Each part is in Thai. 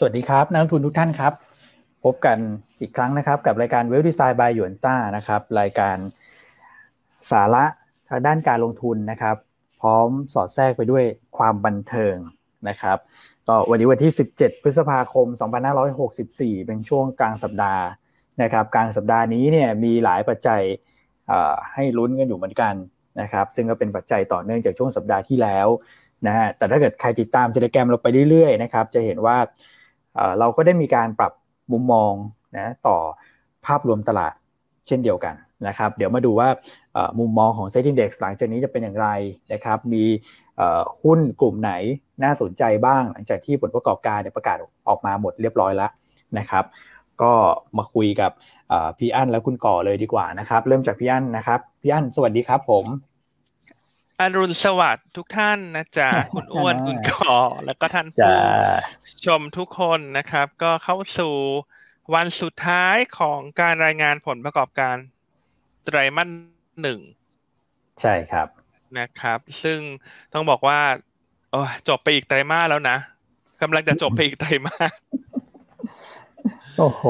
สวัสดีครับ นักลงทุนทุกท่านครับ พบกันอีกครั้งนะครับ กับรายการเวลดีไซน์บายหยวนต้านะครับ รายการสาระทางด้านการลงทุนนะครับ พร้อมสอดแทรกไปด้วยความบันเทิงนะครับก็วันนี้วันที่ 17 พฤษภาคม 2564 เป็นช่วงกลางสัปดาห์นะครับ กลางสัปดาห์นี้เนี่ยมีหลายปัจจัยให้ลุ้นกันอยู่เหมือนกันนะครับ ซึ่งก็เป็นปัจจัยต่อเนื่องจากช่วงสัปดาห์ที่แล้วนะฮะแต่ถ้าเกิดใครติดตามเทเลแกรมเราไปเรื่อยๆนะครับจะเห็นว่า เราก็ได้มีการปรับมุมมองนะต่อภาพรวมตลาดเช่นเดียวกันนะครับ เดี๋ยวมาดูว่ามุมมองของเซ็นดี x หลังจากนี้จะเป็นอย่างไรนะครับ มีหุ้นกลุ่มไหนน่าสนใจบ้าง หลังจากที่ผลประกอบการประกาศออกมาหมดเรียบร้อยแล้วนะครับ ก็มาคุยกับพี่อั้นและคุณก่อเลยดีกว่านะครับ เริ่มจากพี่อั้นนะครับ พี่อั้นสวัสดีครับผม อรุณสวัสดิ์ทุกท่านนะจ๊ะคุณอ้วนคุณก่อแล้วก็ท่านผู้ชมทุกคนนะครับ ก็เข้าสู่วันสุดท้ายของการรายงานผลประกอบการไตรมาสหนึ่งใช่ครับนะครับ ซึ่งต้องบอกว่าโอ้จบไปอีกไตรมาสแล้วนะกำลังจะจบไปอีกไตรมาสโอ้โห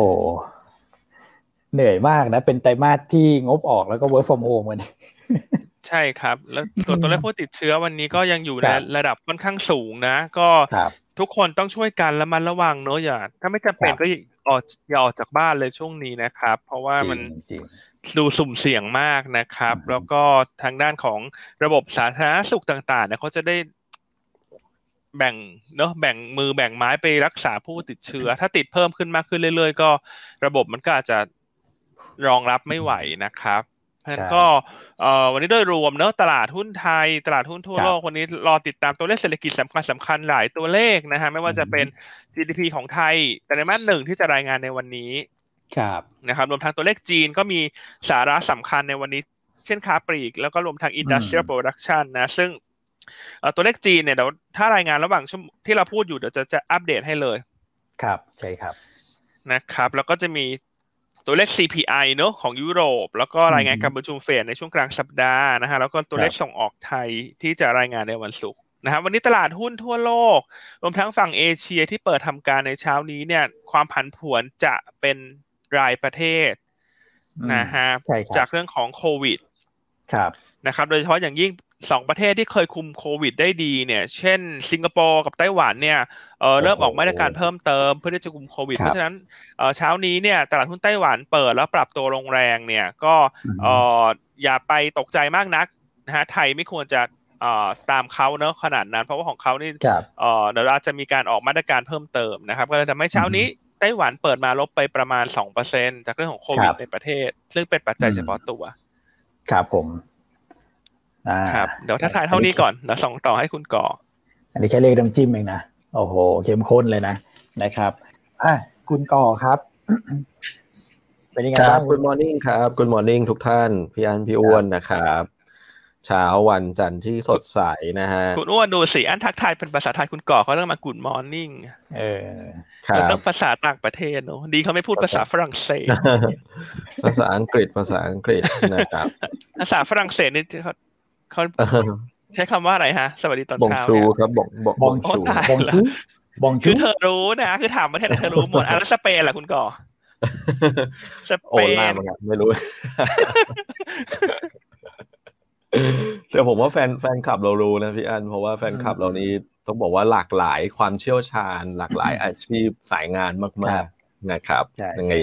เหนื่อยมากนะ เป็นไตรมาสที่งบออกแล้วก็ work from home กัน ใช่ครับ แล้วตัวตัวเลขผู้ติดเชื้อวันนี้ก็ยังอยู่ในระดับค่อนข้างสูงนะ ก็ทุกคนต้องช่วยกันและมันระวังเนอะอย่า ถ้าไม่จำเป็นก็ออกอย่าออกจากบ้านเลยช่วงนี้นะครับ เพราะว่ามันดูสุ่มเสี่ยงมากนะครับ แล้วก็ทางด้านของระบบสาธารณสุขต่างๆเนี่ยเขาจะได้แบ่งเนาะแบ่งมือแบ่งไม้ไปรักษาผู้ติดเชื้อ ถ้าติดเพิ่มขึ้นมากขึ้นเรื่อยๆ ก็ ระบบมันก็อาจจะรองรับไม่ไหวนะครับ เพราะฉะนั้นก็วันนี้โดยรวมเนอะตลาดหุ้นไทย ตลาดหุ้นทั่วโลกวันนี้รอติดตามตัวเลขเศรษฐกิจสำคัญสำคัญหลายตัวเลขนะฮะไม่ว่าจะเป็น GDP ของไทยแต่ในมาสหนึ่งที่จะรายงานในวันนี้ครับนะครับรวมทั้งตัวเลขจีนก็มีสาระสำคัญในวันนี้ เช่นค้าปลีก แล้วก็รวมทั้ง Industrial Production นะซึ่งตัวเลขจีนเนี่ยเดี๋ยวถ้ารายงานระหว่างช่วงที่เราพูดอยู่เดี๋ยวจะจะอัปเดตให้เลย ครับใช่ครับนะครับ แล้วก็จะมี ตัวเลข CPI เนอะของยุโรป แล้วก็รายงานการประชุมเฟดในช่วงกลางสัปดาห์นะฮะแล้วก็ตัวเลขส่งออกไทยที่จะรายงานในวันศุกร์นะครับวันนี้ตลาดหุ้นทั่วโลก รวมทั้งฝั่งเอเชียที่เปิดทำการในเช้านี้เนี่ย ความผันผวนจะเป็นรายประเทศนะฮะจากเรื่องของโควิด ครับนะครับ โดยเฉพาะอย่างยิ่ง สองประเทศที่เคยคุมโควิดได้ดีเนี่ย เช่น สิงคโปร์กับไต้หวันเนี่ยเออเริ่มออกมาตรการเพิ่มเติมเพื่อที่จะคุมโควิด เพราะฉะนั้นเออเช้านี้เนี่ยตลาดหุ้นไต้หวันเปิดแล้วปรับตัวลงแรงเนี่ยก็เอออย่าไปตกใจมากนักนะฮะไทยไม่ควรจะเอ่อตามเขาเนอะขนาดนั้น เพราะว่าของเขานี่เออเดี๋ยวอาจจะมีการออกมาตรการเพิ่มเติมนะครับ ก็เลยทำให้เช้านี้ไต้หวันเปิดมาลบไปประมาณสองเปอร์เซ็นจากเรื่องของโควิดในประเทศ ซึ่งเป็นปัจจัยเฉพาะตัว ครับผม ครับเดี๋ยวถ้าทายเท่านี้ก่อนแล้วส่งต่อให้คุณก่อ อันนี้แค่เลขน้ำจิ้มเองนะโอ้โหเข้มข้นเลยนะนะครับอะคุณก่อครับเป็นยังไงครับ Good morning ครับ Good morning ทุกท่านพี่อันพี่อ้วนนะครับเช้าวันจันทร์ที่สดใสนะฮะคุณอ้วนดูสิอันทักทายเป็นภาษาไทยคุณก่อเขาต้องมากูดมอร์นิ่งเออครับต้องภาษาต่างประเทศเนอะดีเขาไม่พูดภาษาฝรั่งเศส ภาษาอังกฤษภาษาอังกฤษนะครับภาษาฝรั่งเศสนี่ เขาเขาใช้คำว่าอะไรฮะ สวัสดีตอนเช้าบองชูครับบองบองชูบองชูบองชูคือเธอรู้นะ คือถามประเทศเธอรู้หมดอะแล้วสเปนล่ะคุณก่อสเปนไม่รู้แต่ผมว่าแฟนแฟนคลับเรารู้นะพี่อัน เพราะว่าแฟนคลับเรานี้ต้องบอกว่าหลากหลายความเชี่ยวชาญ หลากหลายอาชีพสายงานมาก ๆ นะครับยังไง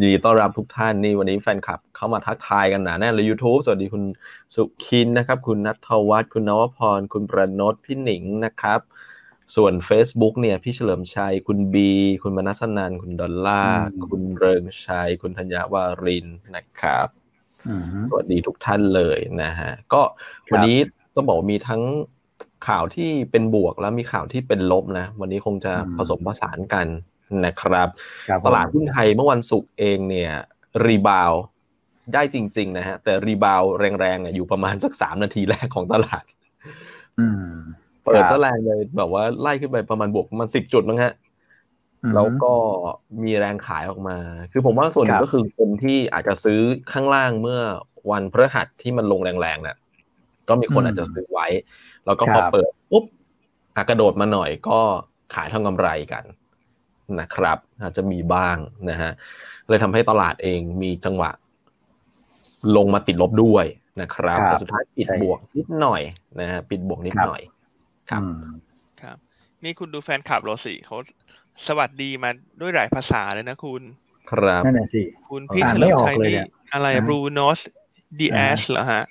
ยินดีต้อนรับทุกท่านนี่วันนี้แฟนคลับเข้ามาทักทายกันหนาแน่เลย YouTube สวัสดีคุณสุคินนะครับ คุณนัทวัฒน์คุณนวพร คุณประนศพี่หนิงนะครับ ส่วน Facebook เนี่ยพี่เฉลิมชัย คุณบี คุณมนัสนันคุณดอลล่าคุณเริงชัย คุณธัญญาวารินนะครับสวัสดีทุกท่านเลยนะฮะก็วันนี้ต้องบอกมีทั้งข่าวที่เป็นบวกแล้วมีข่าวที่เป็นลบนะ วันนี้คงจะผสมผสานกัน นะครับตลาดหุ้นไทยเมื่อวันศุกร์เองเนี่ย rebound ได้จริง ๆ นะฮะแต่ rebound แรงๆอยู่ประมาณสักสามนาทีแรกของตลาดเปิดซะแรงเลยแบบว่าไล่ขึ้นไปประมาณบวกประมาณสิบจุดมั้งฮะแล้วก็มีแรงขายออกมา คือผมว่าส่วนนึงก็คือคนที่อาจจะซื้อข้างล่างเมื่อวันพฤหัสที่มันลงแรงๆเนี่ยก็มีคนอาจจะซื้อไว้ แล้วก็พอเปิดปุ๊บกระโดดมาหน่อยก็ขายทำกำไรกัน นะครับ อาจจะมีบ้างนะฮะเลยทำให้ตลาดเองมีจังหวะลงมาติดลบด้วยนะครับแต่สุดท้ายปิดบวกนิดหน่อยนะฮะปิดบวกนิดหน่อย ครับครับ นี่คุณดูแฟนคลับโรสิเขาสวัสดีมาด้วยหลายภาษาเลยนะคุณ ครับนั่นแหละสิคุณพี่เฉลิมชัยนี่อะไรบรูโนสดีเอสเหรอฮะ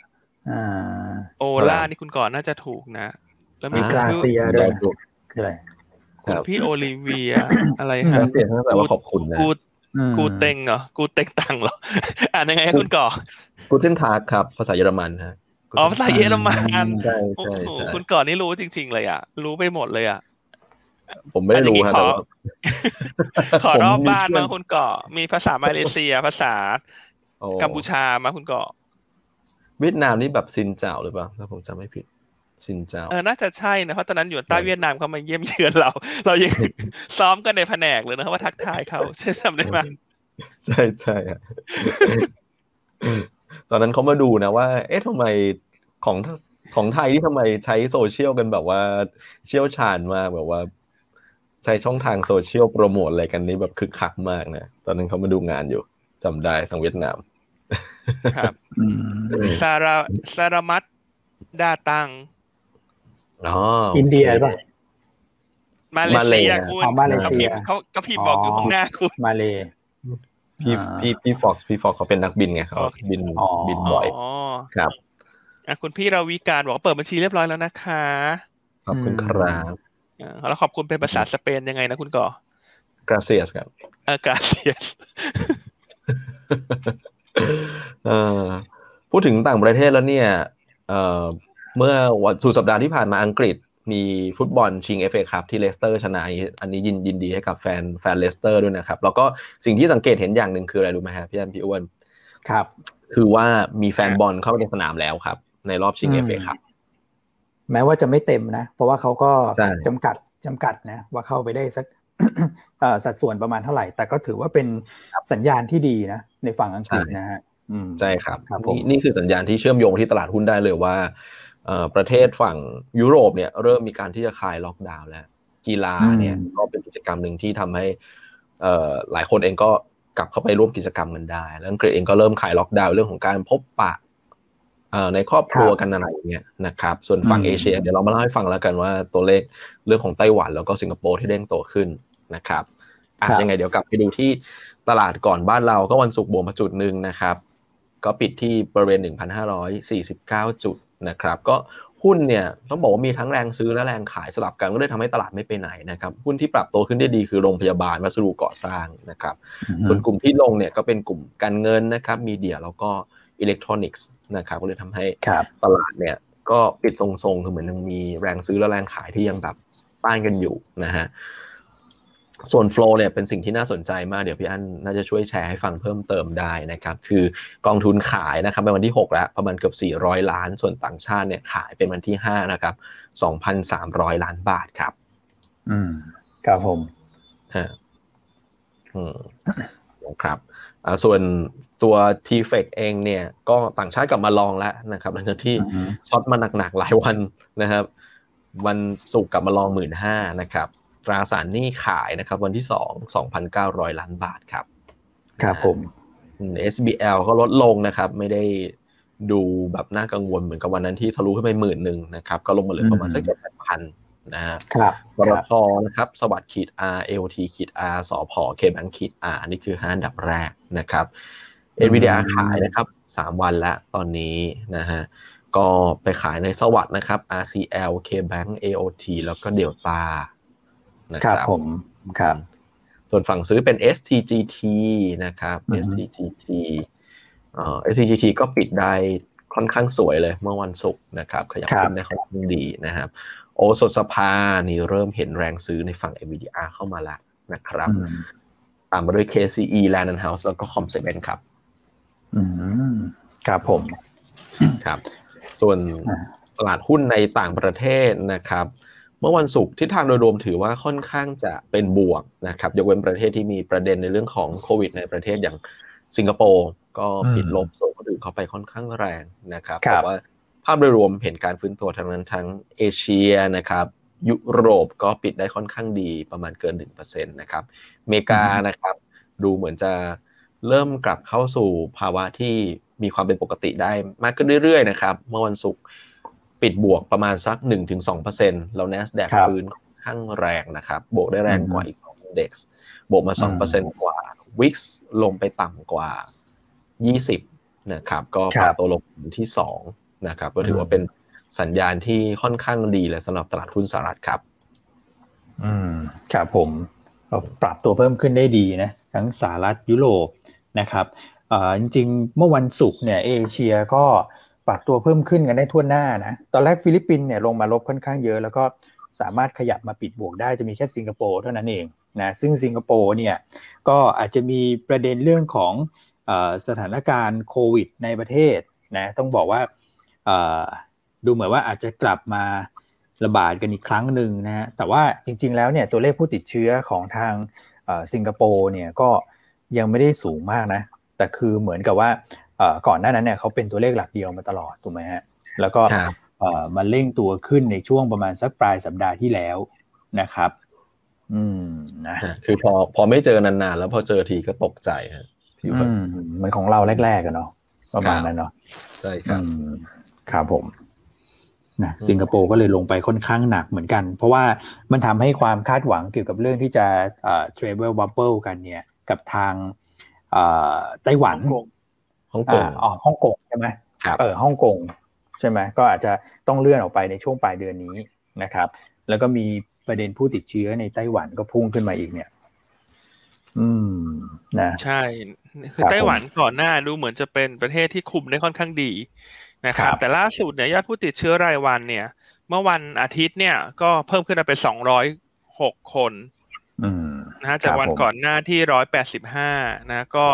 โอล่านี่คุณก่อนน่าจะถูกนะ แล้วมีกราเซียด้วยคืออะไร คุณพี่โอลิเวีย อะไรฮะเสียงแต่ว่าขอบคุณนะกูกูเต็งเหรอกูเต็งตังเหรออ่านยังไงคุณก่อกูเทนทาร์ครับ ภาษาเยอรมันฮะอ๋อภาษาเยอรมันใช่ใช่คุณก่อนนี่รู้จริง ๆ เลยอะ รู้ไปหมดเลยอะผมไม่ได้รู้ครับขอรอบบ้านมาคุณก่อ มีภาษามาเลเซียภาษากัมพูชามาคุณก่อเวียดนามนี่แบบซินเจ้าหรือเปล่าถ้าผมจำไม่ผิด ซินเจ้าเออน่าจะใช่นะเพราะตอนนั้นอยู่ใต้เวียดนามเขามาเยี่ยมเยือนเรา เรายังซ้อมกันในแผนกเลยนะว่าทักทายเขาใช่จำได้ไหมใช่ใช่ตอนนั้นเขามาดูนะว่า เอ๊ะทำไมของของไทยที่ทำไมใช้โซเชียลกันแบบว่าเชี่ยวชาญมากแบบว่า ใช้ช่องทางโซเชียลโปรโมทอะไรกันนี้แบบคึกคักมากนะตอนนั้นเขามาดูงานอยู่จำได้ทางเวียดนาม ครับซาราซารามัตดาตัง อ๋ออินเดียป่ะมาเลเซียคุณมาเลเซียเขาก็พี่บอกอยู่ข้างหน้าคุณมาเลพี่พี่พี่ฟ็อกซ์พี่ฟ็อกเขาเป็นนักบินไงเขาบินบินบ่อยครับคุณพี่ราวิการบอกเปิดบัญชีเรียบร้อยแล้วนะคะขอบคุณครับแล้วขอบคุณเป็นภาษาสเปนยังไงนะคุณก่อ gracias ครับเออ gracias พูดถึงต่างประเทศแล้วเนี่ย เมื่อวันสุดสัปดาห์ที่ผ่านมาอังกฤษมีฟุตบอลชิง FA Cup ที่เลสเตอร์ชนะ อันนี้ยินยินดีให้กับแฟนแฟนเลสเตอร์ด้วยนะครับ แล้วก็สิ่งที่สังเกตเห็นอย่างหนึ่งคืออะไรรู้ไหมครับพี่อั้นพี่อั้นครับ คือว่ามีแฟนบอลเข้าไปในสนามแล้วครับ ในรอบชิง FA Cupแม้ว่าจะไม่เต็มนะ เพราะว่าเขาก็จำกัดจำกัดนะ ว่าเข้าไปได้สักสัดส่วนประมาณเท่าไหร่ แต่ก็ถือว่าเป็นสัญญาณที่ดีนะ ในฝั่งอังกฤษนะฮะใช่ครับนี่นี่คือสัญญาณที่เชื่อมโยงที่ตลาดหุ้นได้เลยว่า ประเทศฝั่งยุโรปเนี่ยเริ่มมีการที่จะคลายล็อกดาวน์แล้ว กีฬาเนี่ยก็เป็นกิจกรรมหนึ่งที่ทำให้หลายคนเองก็กลับเข้าไปร่วมกิจกรรมกันได้แล้วอังกฤษเองก็เริ่มคลายล็อกดาวน์เรื่องของการพบปะในครอบครัวกันอะไรอย่างเงี้ยนะครับ ส่วนฝั่งเอเชียเดี๋ยวเรามาเล่าให้ฟังแล้วกันว่าตัวเลขเรื่องของไต้หวันแล้วก็สิงคโปร์ที่เด้งโตขึ้นนะครับอะยังไงเดี๋ยวกลับไปดูที่ตลาดก่อนบ้านเราก็วันศุกร์บวกมาจุดหนึ่งนะครับ ก็ปิดที่บริเวณ 1,549 จุด นะครับก็หุ้นเนี่ยต้องบอกว่ามีทั้งแรงซื้อและแรงขายสลับกันก็เลยทำให้ตลาดไม่ไปไหนนะครับหุ้นที่ปรับโตขึ้นได้ดีคือโรงพยาบาลวัสดุก่อสร้างนะครับส่วนกลุ่มที่ลงเนี่ยก็เป็นกลุ่มการเงินนะครับมีเดียแล้วก็อิเล็กทรอนิกส์นะครับก็เลยทำให้ตลาดเนี่ยก็ปิดทรงๆคือเหมือนยังมีแรงซื้อและแรงขายที่ยังแบบต้านกันอยู่นะฮะ ส่วนโฟล์เนี่ยเป็นสิ่งที่น่าสนใจมากเดี๋ยวพี่อันน่าจะช่วยแชร์ให้ฟังเพิ่มเติมได้นะครับ คือกองทุนขายนะครับเป็นวันที่ 6 แล้ว ประมาณเกือบ 400 ล้าน ส่วนต่างชาติเนี่ยขายเป็นวันที่ 5 นะครับ 2,300 ล้านบาทครับ อืมครับผมฮะอืมครับส่วนตัว t f e c เองเนี่ย ก็ต่างชาติกลับมาลองแล้วนะครับหลังจากที่ช็อตมาหนักๆหลายวันนะครับ วันศุกร์กลับมาลองหมื่นห้านะครับ ตราสารหนี้ขายนะครับ วันที่สองสองพันเก้าร้อยล้านบาทครับครับผม SBL ก็ลดลงนะครับ ไม่ได้ดูแบบน่ากังวลเหมือนกับวันนั้นที่ทะลุขึ้นไปหมื่นหนึ่งนะครับ ก็ลงมาเหลือประมาณสักเจ็ดพันนะฮะครับบรพนะครับ สวัสดิ์ขีด R LT ขีด R สพเคแบงขีด R อันนี้คือห้าอันดับแรกนะครับ NVIDIA ขายนะครับสามวันแล้วตอนนี้นะฮะก็ไปขายในสวัสด์นะครับ RCL KBank AOT แล้วก็เดลต้า นะครับผมครับส่วนฝั่งซื้อเป็น STGT นะครับ STGT เอ่อ STGT ก็ปิดได้ค่อนข้างสวยเลยเมื่อวันศุกร์นะครับขยับขึ้นได้ค่อนข้างดีนะครับ โอสถสภานี่เริ่มเห็นแรงซื้อในฝั่ง NVDR เข้ามาแล้วนะครับตามมาด้วย KCE Land and House แล้วก็ c o m s e นครับอืมครับผมครับ ส่วนตลาดหุ้นในต่างประเทศนะครับ เมื่อวันศุกร์ทิศทางโดยรวมถือว่าค่อนข้างจะเป็นบวกนะครับยกเว้นประเทศที่มีประเด็นในเรื่องของโควิด ในประเทศอย่างสิงคโปร์ก็ปิดลบส่งคนอื่นเข้าไปค่อนข้างแรงนะครับแต่ว่าภาพโดยรวมเห็นการฟื้นตัวทั้งนั้นทั้งเอเชียนะครับยุโรปก็ปิดได้ค่อนข้างดีประมาณเกิน1%นะครับอเมริกานะครับดูเหมือนจะเริ่มกลับเข้าสู่ภาวะที่มีความเป็นปกติได้มากขึ้นเรื่อยๆนะครับเมื่อวันศุกร์ ปิดบวกประมาณสัก 1-2%แล้ว NASDAQ ฟื้นค่อนข้างแรงนะครับ บวกได้แรงกว่าอีก2 index บวกมา 2%กว่า WIX ลงไปต่ำกว่า 20 นะครับ ก็ปรับตัวลงที่ 2 นะครับ ก็ถือว่าเป็นสัญญาณที่ค่อนข้างดีเลยสำหรับตลาดหุ้นสหรัฐครับ อืมครับผมปรับตัวเพิ่มขึ้นได้ดีนะ ทั้งสหรัฐยุโรปนะครับจริงๆ เมื่อวันศุกร์เนี่ยเอเชียก็ ปรับตัวเพิ่มขึ้นกันได้ทั่วหน้านะตอนแรกฟิลิปปินส์เนี่ยลงมาลบค่อนข้างเยอะ แล้วก็สามารถขยับมาปิดบวกได้จะมีแค่สิงคโปร์เท่านั้นเองนะซึ่งสิงคโปร์เนี่ยก็อาจจะมีประเด็นเรื่องของสถานการณ์โควิด ในประเทศนะต้องบอกว่าดูเหมือนว่าอาจจะกลับมาระบาดกันอีกครั้งหนึ่งนะฮะแต่ว่าจริง ๆ แล้วเนี่ยตัวเลขผู้ติดเชื้อของทางสิงคโปร์เนี่ยก็ยังไม่ได้สูงมากนะแต่คือเหมือนกับว่า ก่อนหน้านั้นเนี่ยเขาเป็นตัวเลขหลักเดียวมาตลอดถูกไหมฮะแล้วก็มาเร่งตัวขึ้นในช่วงประมาณสักปลายสัปดาห์ที่แล้วนะครับ อืมนะคือพอพอไม่เจอนานๆแล้วพอเจอทีก็ตกใจฮะอืมมันของเราแรกๆกันเนาะประมาณนั้นเนาะใช่ครับครับผมนะสิงคโปร์ก็เลยลงไปค่อนข้างหนักเหมือนกัน เพราะว่ามันทำให้ความคาดหวังเกี่ยวกับเรื่องที่จะเทรเวลบับเบิลกันเนี่ย กับทางไต้หวัน ฮ่องกงอ๋อฮ่องกงใช่ไหมเออฮ่องกงใช่ไหมก็อาจจะต้องเลื่อนออกไปในช่วงปลายเดือนนี้นะครับ แล้วก็มีประเด็นผู้ติดเชื้อในไต้หวันก็พุ่งขึ้นมาอีกเนี่ย อืมนะใช่คือไต้หวันก่อนหน้าดูเหมือนจะเป็นประเทศที่คุมได้ค่อนข้างดีนะครับ แต่ล่าสุดเนี่ยยอดผู้ติดเชื้อรายวันเนี่ย เมื่อวันอาทิตย์เนี่ยก็เพิ่มขึ้นมาเป็นสองร้อยหกคนนะฮะจากวันก่อนหน้าที่ร้อยแปดสิบห้านะ ก็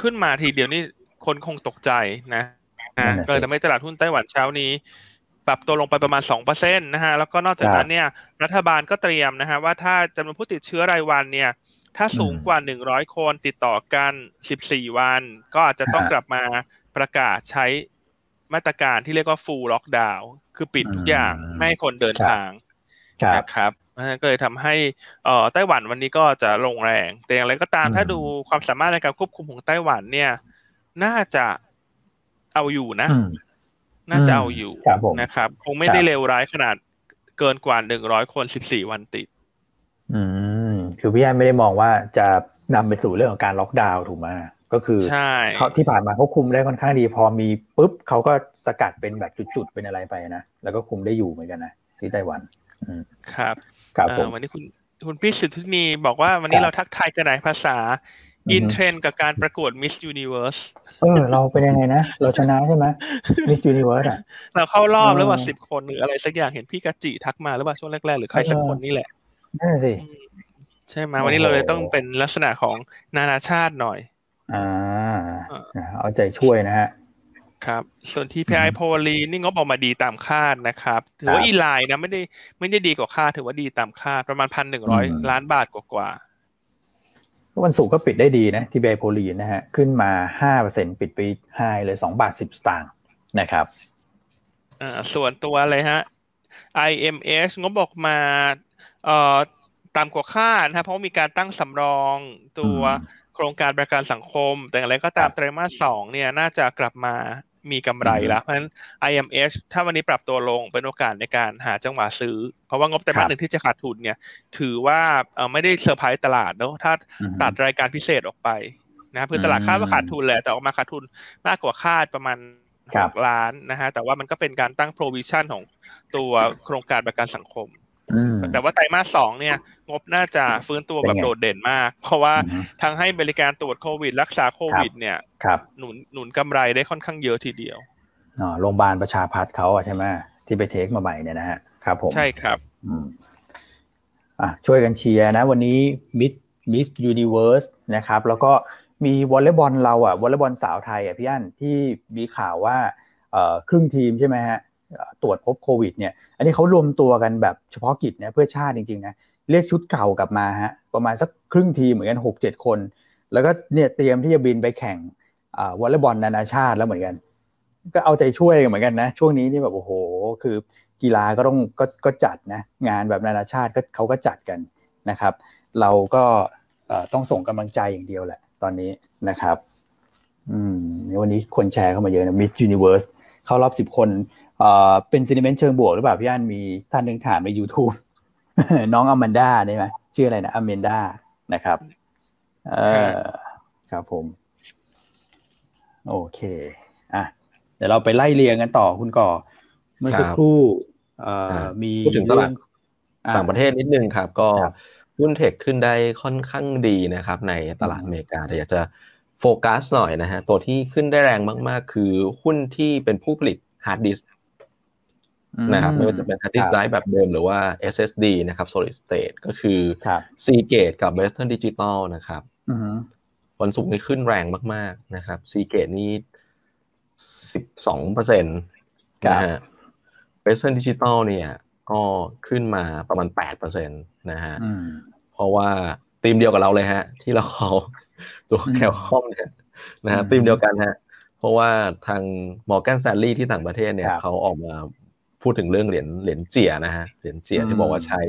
ขึ้นมาทีเดียวนี่คนคงตกใจนะนะก็เลยทำให้ตลาดหุ้นไต้หวันเช้านี้ ปรับตัวลงไปประมาณสองเปอร์เซ็นตนะฮะแล้วก็นอกจากนั้นเนี่ยรัฐบาลก็เตรียมนะฮะว่าถ้าจำนวนผู้ติดเชื้อรายวันเนี่ยถ้าสูงกว่าหนึ่งร้อยคนติดต่อกันสิบสี่วัน ก็อาจจะต้องกลับมาประกาศใช้มาตรการที่เรียกว่า full lockdown คือปิดทุกอย่างไม่ให้คนเดินทางนะครับ ก็เลยทำให้เอ่อไต้หวันวันนี้ก็จะลงแรง แต่อย่างไรก็ตามถ้าดูความสามารถในการควบคุมของไต้หวันเนี่ย น่าจะเอาอยู่นะ น่าจะเอาอยู่นะครับ คงไม่ได้เลวร้ายขนาดเกินกว่าหนึ่งร้อยคนสิบสี่วันติด อืม คือพี่แอนไม่ได้มองว่าจะนำไปสู่เรื่องของการล็อกดาวน์ถูกไหมก็คือเขาที่ผ่านมาเขาคุมได้ค่อนข้างดีพอมีปุ๊บเขาก็สกัดเป็นแบบจุดๆเป็นอะไรไปนะ แล้วก็คุมได้อยู่เหมือนกันนะที่ไต้หวันครับ ครับผมวันนี้คุณคุณพี่สุทธินีบอกว่าวันนี้เราทักทายกันหลายภาษา อินเทรนกับการประกวด Miss Universe เออเราเป็นยังไงนะ เราชนะใช่ไหม Miss Universe อะ เราเข้ารอบแล้วว่าสิบคนหรืออะไรสักอย่างเห็นพี่กะจิทักมาแล้วว่าช่วงแรกๆ หรือใครสักคนนี่แหละนั่นสิใช่ไหมวันนี้เราเลยต้องเป็นลักษณะของนานาชาติหน่อย อ่าเอาใจช่วยนะฮะ ครับ ส่วน TPI พ o ลีนี่งบออกมาดีตามคาดนะครับ ถือว่าอีไลน์นะไม่ได้ไม่ได้ดีกว่าคาดถือว่าดีตามคาดประมาณพันหนึ่งร้อยล้านบาทกว่าวันศุกร์ก็ปิดได้ดีนะ TPI พ o ลีนะฮะ ขึ้นมาห้าเปอร์เซ็นปิดไปไฮเลยสองบาทสิบสตางค์นะครับอ่าส่วนตัวอะไรฮะ IMS งบออกมาเอ่อตามกว่าคาดนะเพราะมีการตั้งสำรองตัว โครงการประกันสังคม แต่อะไรก็ตามไตรมาสสองเนี่ยน่าจะกลับมามีกำไรแล้ว เพราะฉะนั้น IMH ถ้าวันนี้ปรับตัวลงเป็นโอกาสในการหาจังหวะซื้อ เพราะว่างบไตรมาสหนึ่งที่จะขาดทุนเนี่ย ถือว่าไม่ได้เซอร์ไพรส์ตลาดเนาะถ้าตัดรายการพิเศษออกไปนะคือตลาดคาดว่าขาดทุนแหละแต่ออกมาขาดทุนมากกว่าคาดประมาณหกล้านนะฮะแต่ว่ามันก็เป็นการตั้ง provision ของตัวโครงการประกันสังคม แต่ว่าไตรมาสสองเนี่ย งบน่าจะฟื้นตัวแบบโดดเด่นมาก เพราะว่าทั้งให้บริการตรวจโควิด รักษาโควิด เนี่ยหนุนหนุนกำไรได้ค่อนข้างเยอะทีเดียวอ๋อโรงพยาบาลประชาพัฒน์เขาใช่ไหมที่ไป take มาใหม่เนี่ยนะฮะครับผมใช่ครับอะช่วยกันเชียร์นะ วันนี้ Miss Miss Universe นะครับ แล้วก็มีวอลเลย์บอลเราอะวอลเลย์บอลสาวไทยอะพี่อั้นที่มีข่าวว่าเอ่อครึ่งทีมใช่ไหมฮะ ตรวจพบโควิดเนี่ย อันนี้เขารวมตัวกันแบบเฉพาะกิจเนี่ยเพื่อชาติจริงๆนะ เรียกชุดเก่ากลับมาฮะ ประมาณสักครึ่งทีเหมือนกันหกเจ็ดคน แล้วก็เนี่ยเตรียมที่จะบินไปแข่งวอลเลย์บอลนานาชาติแล้วเหมือนกัน ก็เอาใจช่วยเหมือนกันนะ ช่วงนี้นี่แบบโอ้โห คือกีฬาก็ต้องก็ก็จัดนะ งานแบบนานาชาติก็เขาก็จัดกันนะครับ เราก็ต้องส่งกำลังใจอย่างเดียวแหละ ตอนนี้นะครับ อืมวันนี้คนแชร์เข้ามาเยอะนะมิ s ยูนิเวิร์สเข้ารอบสิบคน เอ่อเป็น sentiment เชิงบวกหรือเปล่าพี่อั้นมีท่านหนึ่งถามใน YouTube น้องอแมนด้าได้ไหมชื่ออะไรนะอแมนด้านะครับ เออครับผม โอเค อะ เดี๋ยวเราไปไล่เรียงกันต่อคุณก่อ เมื่อสักครู่เอ่อมีพูดถึงตลาดต่างประเทศนิดนึงครับ ก็หุ้น tech ขึ้นได้ค่อนข้างดีนะครับ ในตลาดอเมริกาแต่อยากจะโฟกัสหน่อยนะฮะ ตัวที่ขึ้นได้แรงมาก ๆ คือหุ้นที่เป็นผู้ผลิต hard disk นะครับไม่ว่าจะเป็น hard disk drive แบบเดิมหรือว่า SSD นะครับ solid state ก็คือ Seagate กับ Western Digital นะครับวันศุกร์นี้ขึ้นแรงมาก ๆ นะครับ Seagate นี่สิบสองเปอร์เซ็นต์นะฮะ Western Digital เนี่ยก็ขึ้นมาประมาณแปดเปอร์เซ็นต์นะฮะเพราะว่าทีมเดียวกับเราเลยฮะ ที่เราเอาตัว Cal-Comp เนี่ยนะฮะทีมเดียวกันฮะ เพราะว่าทาง Morgan Stanley ที่ต่างประเทศเนี่ยเขาออกมา พูดถึงเรื่องเหรียญเหรียญเจียนะฮะเหรียญเจียที่บอกว่าใช้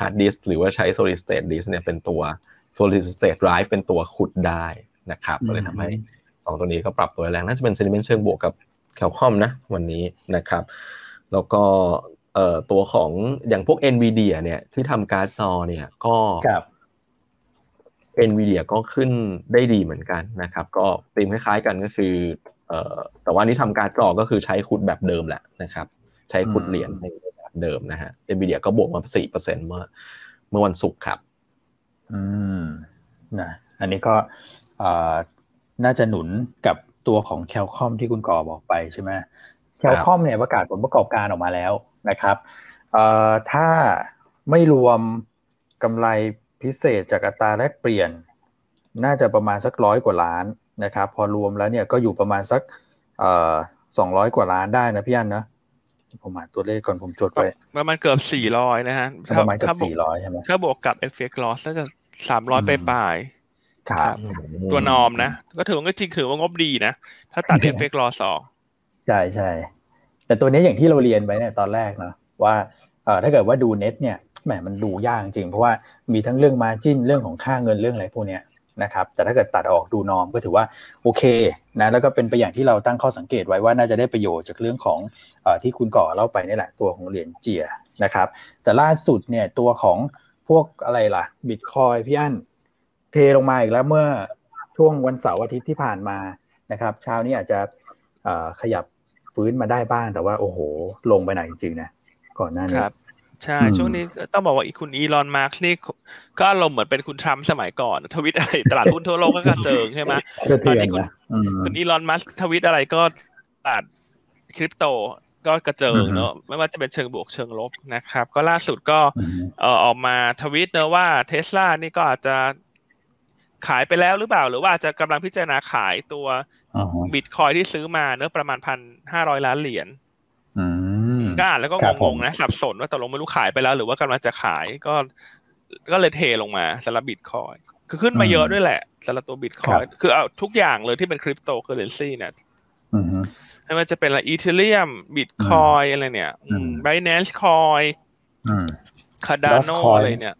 hard disk หรือว่าใช้ solid state disk เนี่ยเป็นตัว solid state drive เป็นตัวขุดได้นะครับก็เลยทำให้สองตัวนี้ก็ปรับตัวแรงน่าจะเป็น sentiment เชิงบวกกับแคลคอมนะวันนี้นะครับ แล้วก็เอ่อตัวของอย่างพวก NVIDIA เนี่ยที่ทำการ์ดจอเนี่ยก็ NVIDIA ก็ขึ้นได้ดีเหมือนกันนะครับ ก็ตีมคล้ายๆกันก็คือเอ่อแต่ว่านี้ทำการ์ดจอก็คือใช้ขุดแบบเดิมแหละนะครับ ใช้ขุดเหรียญในแบบเดิมนะฮะ NVIDIA ก็บวกมาสี่เปอร์เซ็นต์เมื่อเมื่อวันศุกร์ครับ อืมนะอันนี้ก็น่าจะหนุนกับตัวของ Cal-Comp ที่คุณก่อบอกไปใช่ไหม Cal-Comp เนี่ยประกาศผลประกอบการออกมาแล้วนะครับถ้าไม่รวมกำไรพิเศษจากอัตราแลกเปลี่ยน น่าจะประมาณสักร้อยกว่าล้านนะครับ พอรวมแล้วเนี่ยก็อยู่ประมาณสักสองร้อยกว่าล้านได้นะพี่อั้นนะ ผมหาตัวเลขก่อนผมจดไว้ประมาณเกือบสี่ร้อยนะฮะประมาณเกือบสี่ร้อยใช่ไหมถ้าบวกกับ FX loss น่าจะสามร้อยไปปลายครับตัว norm นะ ก็ถือว่าก็จริงถือว่างบดีนะ ถ้าตัด FX loss ออกใช่ใช่แต่ตัวนี้อย่างที่เราเรียนไว้เนี่ยตอนแรกเนาะว่าเออถ้าเกิดว่าดูเน็ตเนี่ยแหมมันดูยากจริง เพราะว่ามีทั้งเรื่อง margin เรื่องของค่าเงินเรื่องอะไรพวกเนี้ย นะครับแต่ถ้าเกิดตัดออกดู norm ก็ถือว่าโอเคนะแล้วก็เป็นไปอย่างที่เราตั้งข้อสังเกตไว้ว่าน่าจะได้ประโยชน์จากเรื่องของอที่คุณก่อเล่าไปนี่แหละตัวของเหรียญเจียนะครับแต่ล่าสุดเนี่ยตัวของพวกอะไรล่ะบิตคอยพี่อั้นเทลงมาอีกแล้วเมื่อช่วงวันเสาร์อาทิตย์ที่ผ่านมานะครับเช้านี้อาจจะขยับฟื้นมาได้บ้างแต่ว่าโอ้โห ลงไปไหนจริงๆนะก่อนหน้านี้ครับ ใช่ ช่วงนี้ต้องบอกว่าอีกคุณอีลอนมัสก์นี่ก็อารมณ์เหมือนเป็นคุณทรัมป์สมัยก่อน ทวิตอะไรตลาดหุ้นทั่วโลกก็กระเจิงใช่ไหมตอนนี้คุณคุณอีลอนมัสก์กทวิตอะไรก็ตัดคริปโตก็กระเจิงเนอะไม่ว่าจะเป็นเชิงบวกเชิงลบนะครับ ก็ล่าสุดก็เออออกมาทวิตเนอะว่าเทสลานี่ก็อาจจะขายไปแล้วหรือเปล่า หรือว่าจะกำลังพิจารณาขายตัวบิตคอยที่ซื้อมาเนื้อประมาณพันห้าร้อยล้านเหรียญ ก็อ่านแล้วก็งงๆนะสับสนว่าตกลงไม่รู้ขายไปแล้ว หรือว่ากำลังจะขายก็ ก็เลยเทลงมาสำหรับบิตคอยคือขึ้นมาเยอะด้วยแหละสำหรับตัวบิตคอยคือเอาทุกอย่างเลยที่เป็นคริปโตเคอเรนซีเนี่ยไม่ว่าจะเป็นอะไร Ethereum Bitcoin อะไรเนี่ย Binance Coin Cardano อะไรเนี่ย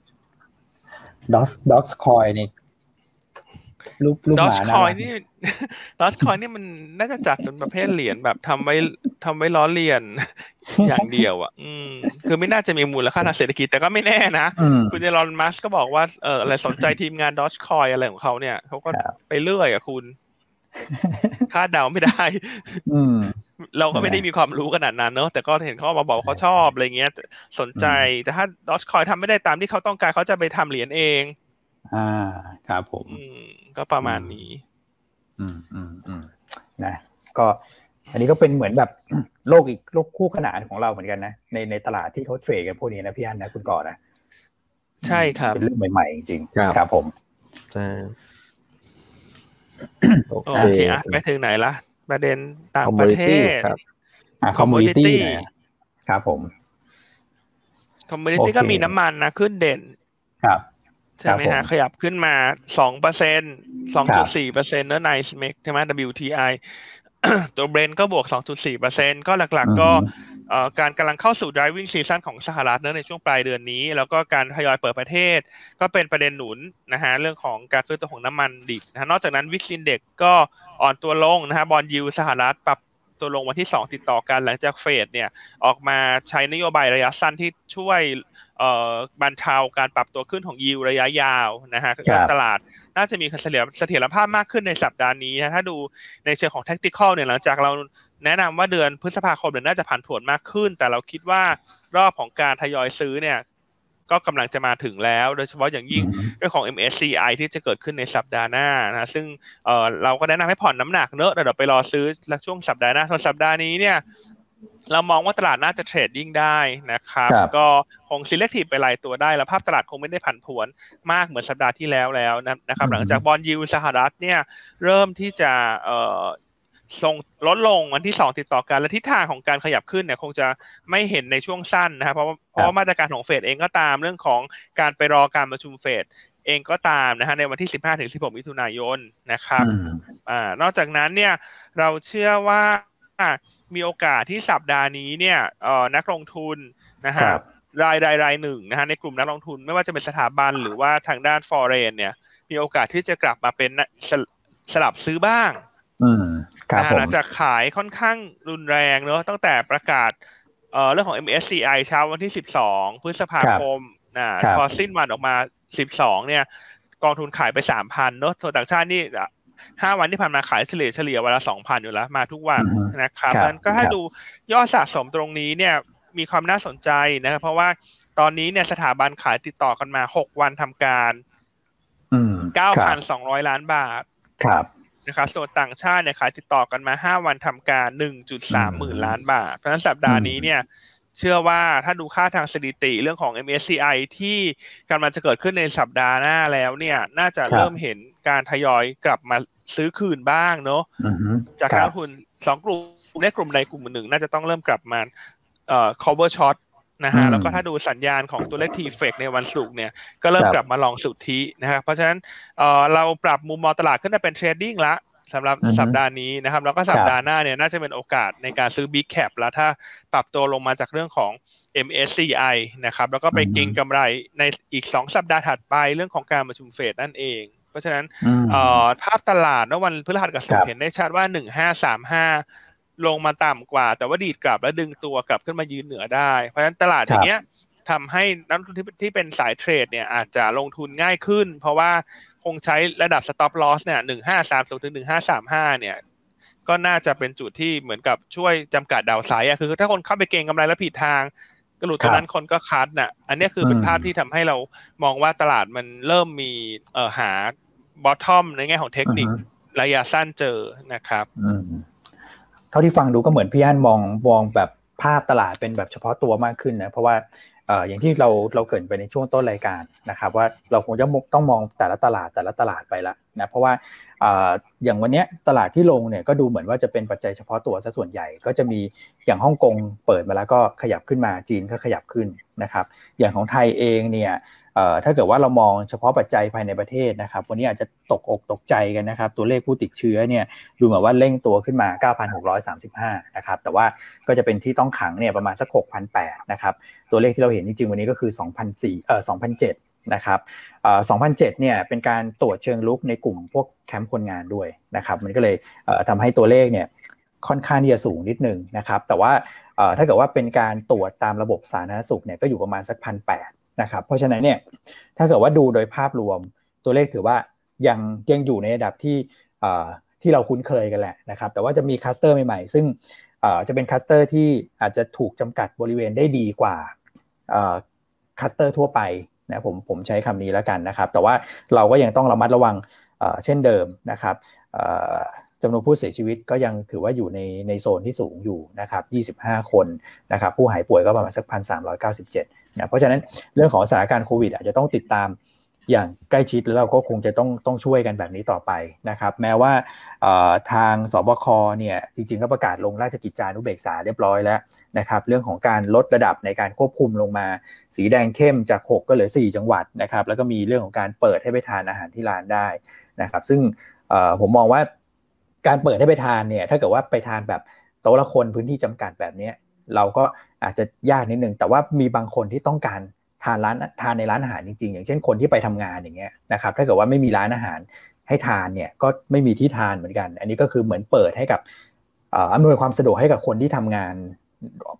Dogeดอสคอยนี่รูปรูปหมาดอชคอยนี่ ดอชคอยนี่มันน่าจะจัดเป็นประเภทเหรียญแบบทำไว้ทำไว้ล้อเลียนอย่างเดียวอะ อืม คือไม่น่าจะมีมูลค่าทางเศรษฐกิจแต่ก็ไม่แน่นะ คุณเอลอนมัสก็บอกว่าเอออะไรสนใจทีมงานดอชคอยอะไรของเขาเนี่ยเขาก็ไปเรื่อยอะคุณคาดเดาไม่ได้เราก็ไม่ได้มีความรู้ขนาดนั้นเนอะแต่ก็เห็นเขามาบอกเขาชอบอะไรเงี้ย สนใจแต่ถ้าดอชคอยทำไม่ได้ตามที่เขาต้องการเขาจะไปทำเหรียญเอง อ่า ครับผมก็ประมาณนี้ อืมอืมอืมนะก็อันนี้ก็เป็นเหมือนแบบโลกอีกโลกคู่ขนานของเราเหมือนกันนะในในตลาดที่เขาเทรดกันพวกนี้นะพี่อันนะคุณก่อนะใช่ครับเป็นเรื่องใหม่ๆจริงๆครับผมใช่โอเคอะไปถึงไหนละประเด็นต่างประเทศ commodity ครับผม commodity ก็มีน้ำมันนะขึ้นเด่นครับ ใช่ไหมฮะขยับขึ้นมาสองเปอร์เซ็นสองจุดสี่เปอร์เซ็นต์เนอะ Nymex ใช่ไหม WTI ตัว Brent ก็บวกสองจุดสี่เปอร์เซ็นก็หลักๆ ก็การกำลังเข้าสู่ driving season ของสหรัฐในช่วงปลายเดือนนี้ แล้วก็การทยอยเปิดประเทศ ก็เป็นประเด็นหนุนนะฮะเรื่องของการซื้อตัวของน้ำมันดิบนะนอกจากนั้นวิกซินเด็กก็อ่อนตัวลงนะฮะบอลยูสหรัฐปรับตัวลงวันที่ 2 ติดต่อกันหลังจากเฟดเนี่ยออกมาใช้นโยบายระยะสั้นที่ช่วย บรรเทาการปรับตัวขึ้นของยิวระยะยาวนะฮะตลาดน่าจะมีเสถียรเสถียรภาพมากขึ้นในสัปดาห์นี้นะถ้าดูในเชิงของ tactical เนี่ยหลังจากเราแนะนำว่าเดือนพฤษภาคมเนี่ยน่าจะผันผวนมากขึ้น แต่เราคิดว่ารอบของการทยอยซื้อเนี่ย ก็กำลังจะมาถึงแล้ว โดยเฉพาะอย่างยิ่งเรื่องของ MSCI ที่จะเกิดขึ้นในสัปดาห์หน้านะซึ่งเออเราก็แนะนำให้ผ่อนน้ำหนักเนอะเดี๋ยวไปรอซื้อช่วงสัปดาห์หน้าส่วนสัปดาห์นี้เนี่ย เรามองว่าตลาดน่าจะเทรดดิ้งได้นะครับก็คง selective ไปรายตัวได้ แล้วภาพตลาดคงไม่ได้ผันผวนมากเหมือนสัปดาห์ที่แล้วแล้วนะครับ หลังจากบอลยูสหรัฐเนี่ยเริ่มที่จะเอ่อทรงลดลงวันที่สองติดต่อกัน และทิศทางของการขยับขึ้นเนี่ยคงจะไม่เห็นในช่วงสั้นนะครับเพราะเพราะว่ามาตรการของเฟดเองก็ตามเรื่องของการไปรอการประชุมเฟดเองก็ตามนะฮะในวันที่ 15ถึง16มิถุนายนนะครับอ่านอกจากนั้นเนี่ยเราเชื่อว่า มีโอกาสที่สัปดาห์นี้เนี่ยเอ่อนักลงทุนนะฮะรายใดรายหนึ่งนะฮะในกลุ่มนักลงทุนไม่ว่าจะเป็นสถาบันหรือว่าทางด้านฟอเรนเนี่ย มีโอกาสที่จะกลับมาเป็นสลับซื้อบ้างหลังจากขายค่อนข้างรุนแรงเนอะตั้งแต่ประกาศเอ่อเรื่องของ MSCI เช้าวันที่ 12 พฤษภาคมนะพอสิ้นวันออกมา 12 เนี่ย กองทุนขายไป 3,000เนอะส่วนต่างชาตินี่ ห้าวันที่ผ่านมาขายเฉลี่ยเฉลี่ยวันละสองพันอยู่แล้วมาทุกวันนะครับนั้นก็ถ้าดูยอดสะสมตรงนี้เนี่ยมีความน่าสนใจนะครับ เพราะว่าตอนนี้เนี่ยสถาบันขายติดต่อกันมาหกวันทำการเก้าพันสองร้อยล้านบาทครับนะครับส่วนต่างชาติเนี่ยขายติดต่อกันมาห้าวันทำการหนึ่งจุดสามหมื่นล้านบาท เพราะฉะนั้นสัปดาห์นี้เนี่ยเชื่อว่าถ้าดูค่าทางสถิติเรื่องของ MSCI ที่กำลังจะเกิดขึ้นในสัปดาห์หน้าแล้วเนี่ย น่าจะเริ่มเห็น การทยอยกลับมาซื้อคืนบ้างเนาะจากการทุนสองกลุ่มในกลุ่มใดกลุ่มหนึ่ง น่าจะต้องเริ่มกลับมาเอ่อ cover short นะฮะแล้วก็ถ้าดูสัญญาณของตัวเลขทีเฟกในวันศุกร์เนี่ยก็เริ่มกลับมาลองสุทธินะครับเพราะฉะนั้นเอ่อเราปรับมุมมองตลาดขึ้นมาเป็นเทรดดิ้งละสำหรับสัปดาห์นี้นะครับแล้วก็สัปดาห์หน้าเนี่ยน่าจะเป็นโอกาสในการซื้อ Big Cap แล้วถ้าปรับตัวลงมาจากเรื่องของ MSCI นะครับแล้วก็ไปเก็งกำไรในอีก 2 สัปดาห์ถัดไปเรื่องของการประชุมเฟดนั่นเอง เพราะฉะนั้นภาพตลาดเมื่อวันพฤหัสกับศุกร์เห็นได้ชัดว่าหนึ่งห้าสามห้าลงมาต่ำกว่า แต่ว่าดีดกลับแล้วดึงตัวกลับขึ้นมายืนเหนือได้ เพราะฉะนั้นตลาดอย่างเงี้ยทำให้นักลงทุนที่เป็นสายเทรดเนี่ยอาจจะลงทุนง่ายขึ้น เพราะว่าคงใช้ระดับ stop loss เนี่ยหนึ่งห้าสามสูงถึงหนึ่งห้าสามห้าเนี่ยก็น่าจะเป็นจุดที่เหมือนกับช่วยจำกัดดาวไซด์อะคือถ้าคนเข้าไปเก็งกำไรแล้วผิดทาง กระหลุดตรงนั้นคนก็คัดน่ะ อันนี้คือเป็นภาพที่ทำให้เรามองว่าตลาดมันเริ่มมีเอ่อหาบอททอมในแง่ของเทคนิคระยะสั้นเจอนะครับเท่าที่ฟังดูก็เหมือนพี่อันมองมองแบบภาพตลาดเป็นแบบเฉพาะตัวมากขึ้นนะเพราะว่าอย่างที่เราเราเกิดไปในช่วงต้นรายการนะครับ ว่าเราคงจะต้องมองแต่ละตลาดแต่ละตลาดไปละนะเพราะว่า อย่างวันนี้ตลาดที่ลงเนี่ยก็ดูเหมือนว่าจะเป็นปัจจัยเฉพาะตัวซะส่วนใหญ่ ก็จะมีอย่างฮ่องกงเปิดมาแล้วก็ขยับขึ้นมาจีนก็ขยับขึ้นนะครับ อย่างของไทยเองเนี่ยถ้าเกิดว่าเรามองเฉพาะปัจจัยภายในประเทศนะครับ วันนี้อาจจะตกอกตกใจกันนะครับ ตัวเลขผู้ติดเชื้อเนี่ยดูเหมือนว่าเร่งตัวขึ้นมา 9,635 นะครับ แต่ว่าก็จะเป็นที่ต้องขังเนี่ยประมาณสัก 6,008นะครับ ตัวเลขที่เราเห็นจริงๆวันนี้ก็คือ 2,004เอ่อ2,007 นะครับ2,007เนี่ยเป็นการตรวจเชิงลุกในกลุ่มพวกแคมป์คนงานด้วยนะครับ มันก็เลยเอ่อทำให้ตัวเลขเนี่ยค่อนข้างที่จะสูงนิดนึงนะครับ แต่ว่าถ้าเกิดว่าเป็นการตรวจตามระบบสาธารณสุขเนี่ยก็อยู่ประมาณสักพันแนะครับ เพราะฉะนั้นเนี่ยถ้าเกิดว่าดูโดยภาพรวมตัวเลขถือว่ายังยังอยู่ในระดับที่ที่เราคุ้นเคยกันแหละนะครับ แต่ว่าจะมีคลัสเตอร์ใหม่ๆ ซึ่งจะเป็นคลัสเตอร์ที่อาจจะถูกจำกัดบริเวณได้ดีกว่าคลัสเตอร์ทั่วไป นะผมผมใช้คำนี้แล้วกันนะครับ แต่ว่าเราก็ยังต้องระมัดระวังเช่นเดิมนะครับจำนวนผู้เสียชีวิตก็ยังถือว่าอยู่ในในโซนที่สูงอยู่นะครับ 25 คนนะครับ ผู้หายป่วยก็ประมาณสักพันสามร้อยเก้าสิบเจ็ดนะเพราะฉะนั้นเรื่องของสถานการณ์โควิดอาจจะต้องติดตาม อย่างใกล้ชิดแล้วเราก็คงจะต้องต้องช่วยกันแบบนี้ต่อไปนะครับ แม้ว่าทางสบคเนี่ยจริงๆก็ประกาศลงราชกิจจานุเบกษาเรียบร้อยแล้วนะครับ เรื่องของการลดระดับในการควบคุมลงมา สีแดงเข้มจาก 6 ก็เหลือ 4 จังหวัดนะครับ แล้วก็มีเรื่องของการเปิดให้ไปทานอาหารที่ร้านได้นะครับ ซึ่งผมมองว่าการเปิดให้ไปทานเนี่ยถ้าเกิดว่าไปทานแบบโต๊ะละคนพื้นที่จำกัดแบบนี้เราก็อาจจะยากนิดนึงแต่ว่ามีบางคนที่ต้องการ ทานร้านทานในร้านอาหารจริงๆ อย่างเช่นคนที่ไปทำงานอย่างเงี้ยนะครับถ้าเกิดว่าไม่มีร้านอาหารให้ทานเนี่ยก็ไม่มีที่ทานเหมือนกัน อันนี้ก็คือเหมือนเปิดให้กับอำนวยความสะดวกให้กับคนที่ทำงาน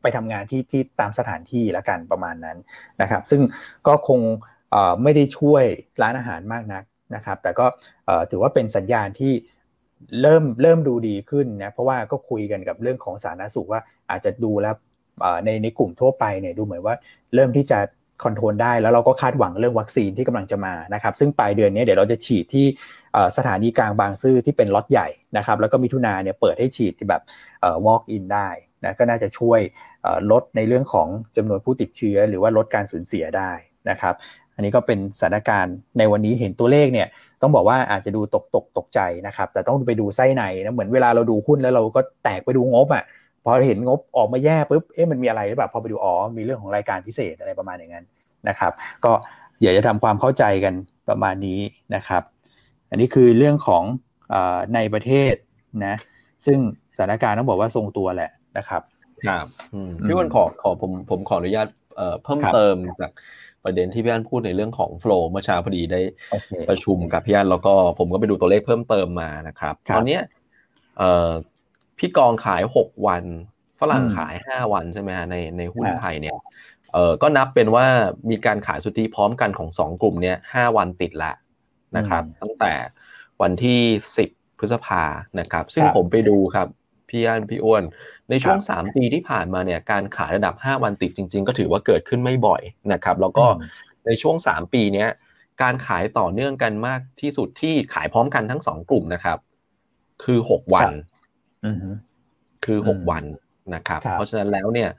ไปทำงานที่ที่ตามสถานที่ละกันประมาณนั้นนะครับ ซึ่งก็คงไม่ได้ช่วยร้านอาหารมากนักนะครับ แต่ก็ถือว่าเป็นสัญญาณที่เริ่มเริ่มดูดีขึ้นนะเพราะว่าก็คุยกันกับเรื่องของสาธารณสุขว่าอาจจะดูแล้วในในกลุ่มทั่วไปเนี่ยดูเหมือนว่าเริ่มที่จะ คอนโทรลได้แล้วเราก็คาดหวังเรื่องวัคซีนที่กำลังจะมานะครับซึ่งปลายเดือนนี้เดี๋ยวเราจะฉีดที่สถานีกลางบางซื่อที่เป็นล็อตใหญ่นะครับแล้วก็มิถุนาเนี่ยเปิดให้ฉีดที่แบบ walk in ได้นะก็น่าจะช่วยลดในเรื่องของจำนวนผู้ติดเชื้อ หรือว่าลดการสูญเสียได้นะครับอันนี้ก็เป็นสถานการณ์ในวันนี้เห็นตัวเลขเนี่ยต้องบอกว่าอาจจะดูตกตกตกใจนะครับแต่ต้องไปดูไส้ในนะเหมือนเวลาเราดูหุ้นแล้วเราก็แตกไปดูงบอะ พอเห็นงบออกมาแย่ปุ๊บเอ๊ะมันมีอะไรหรือเปล่าพอไปดูอ๋อมีเรื่องของรายการพิเศษอะไรประมาณอย่างนั้นนะครับ ก็อยากจะทำความเข้าใจกันประมาณนี้นะครับ อันนี้คือเรื่องของในประเทศนะ ซึ่งสถานการณ์ต้องบอกว่าทรงตัวแหละนะครับครับพี่วันขอขอผมผมขออนุญาตเพิ่มเติมจากประเด็นที่พี่อันพูดในเรื่องของโฟล์เมื่อเช้าพอดีได้ประชุมกับพี่อันแล้วก็ผมก็ไปดูตัวเลขเพิ่มเติมมานะครับ ตอนนี้ พี่กองขายหกวันฝรั่งขายห้าวันใช่ไหมฮะในในหุ้นไทยเนี่ยเออก็นับเป็นว่ามีการขายสุทธิพร้อมกันของสองกลุ่มเนี้ยห้าวันติดละนะครับ ตั้งแต่วันที่สิบพฤษภานะครับ ซึ่งผมไปดูครับพี่อันพี่อ้วน ในช่วง 3 ปีที่ผ่านมาเนี่ยการขายระดับ 5 วันติดจริง ๆ ก็ถือว่าเกิดขึ้นไม่บ่อยนะครับ แล้วก็ในช่วง 3 ปีนี้การขายต่อเนื่องกันมากที่สุดที่ขายพร้อมกันทั้งสองกลุ่มนะครับ คือ 6 วัน คือ6วันนะครับ เพราะฉะนั้นแล้วเนี่ย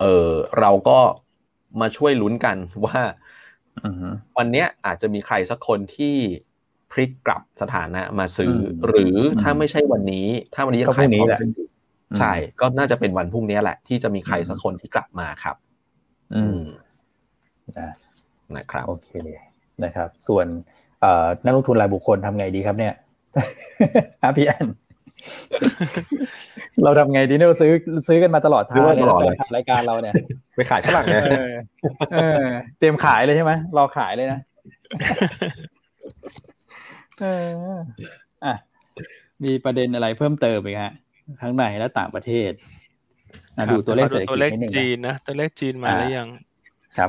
เออเราก็มาช่วยลุ้นกันว่าวันนี้อาจจะมีใครสักคนที่พลิกกลับสถานะมาซื้อ หรือถ้าไม่ใช่วันนี้ ถ้าวันนี้ยังขายพร้อมกันใช่ก็น่าจะเป็นวันพรุ่งนี้แหละ ที่จะมีใครสักคนที่กลับมาครับ อืมนะครับโอเคนะครับ ส่วนนักลงทุนรายบุคคลทำไงดีครับเนี่ยอาพี่อัน เราทำไงดีเนี่ยซื้อซื้อกันมาตลอดทางตลอดรายการเราเนี่ย ไปขายฝรั่งเนี่ยเตรียมขายเลยใช่ไหมรอขายเลยนะเอออะมีประเด็นอะไรเพิ่มเติมไหมฮะทั้งในและต่างประเทศดูตัวเลขเศรษฐกิจตัวเลขจีนนะตัวเลขจีนมาแล้วยังครับ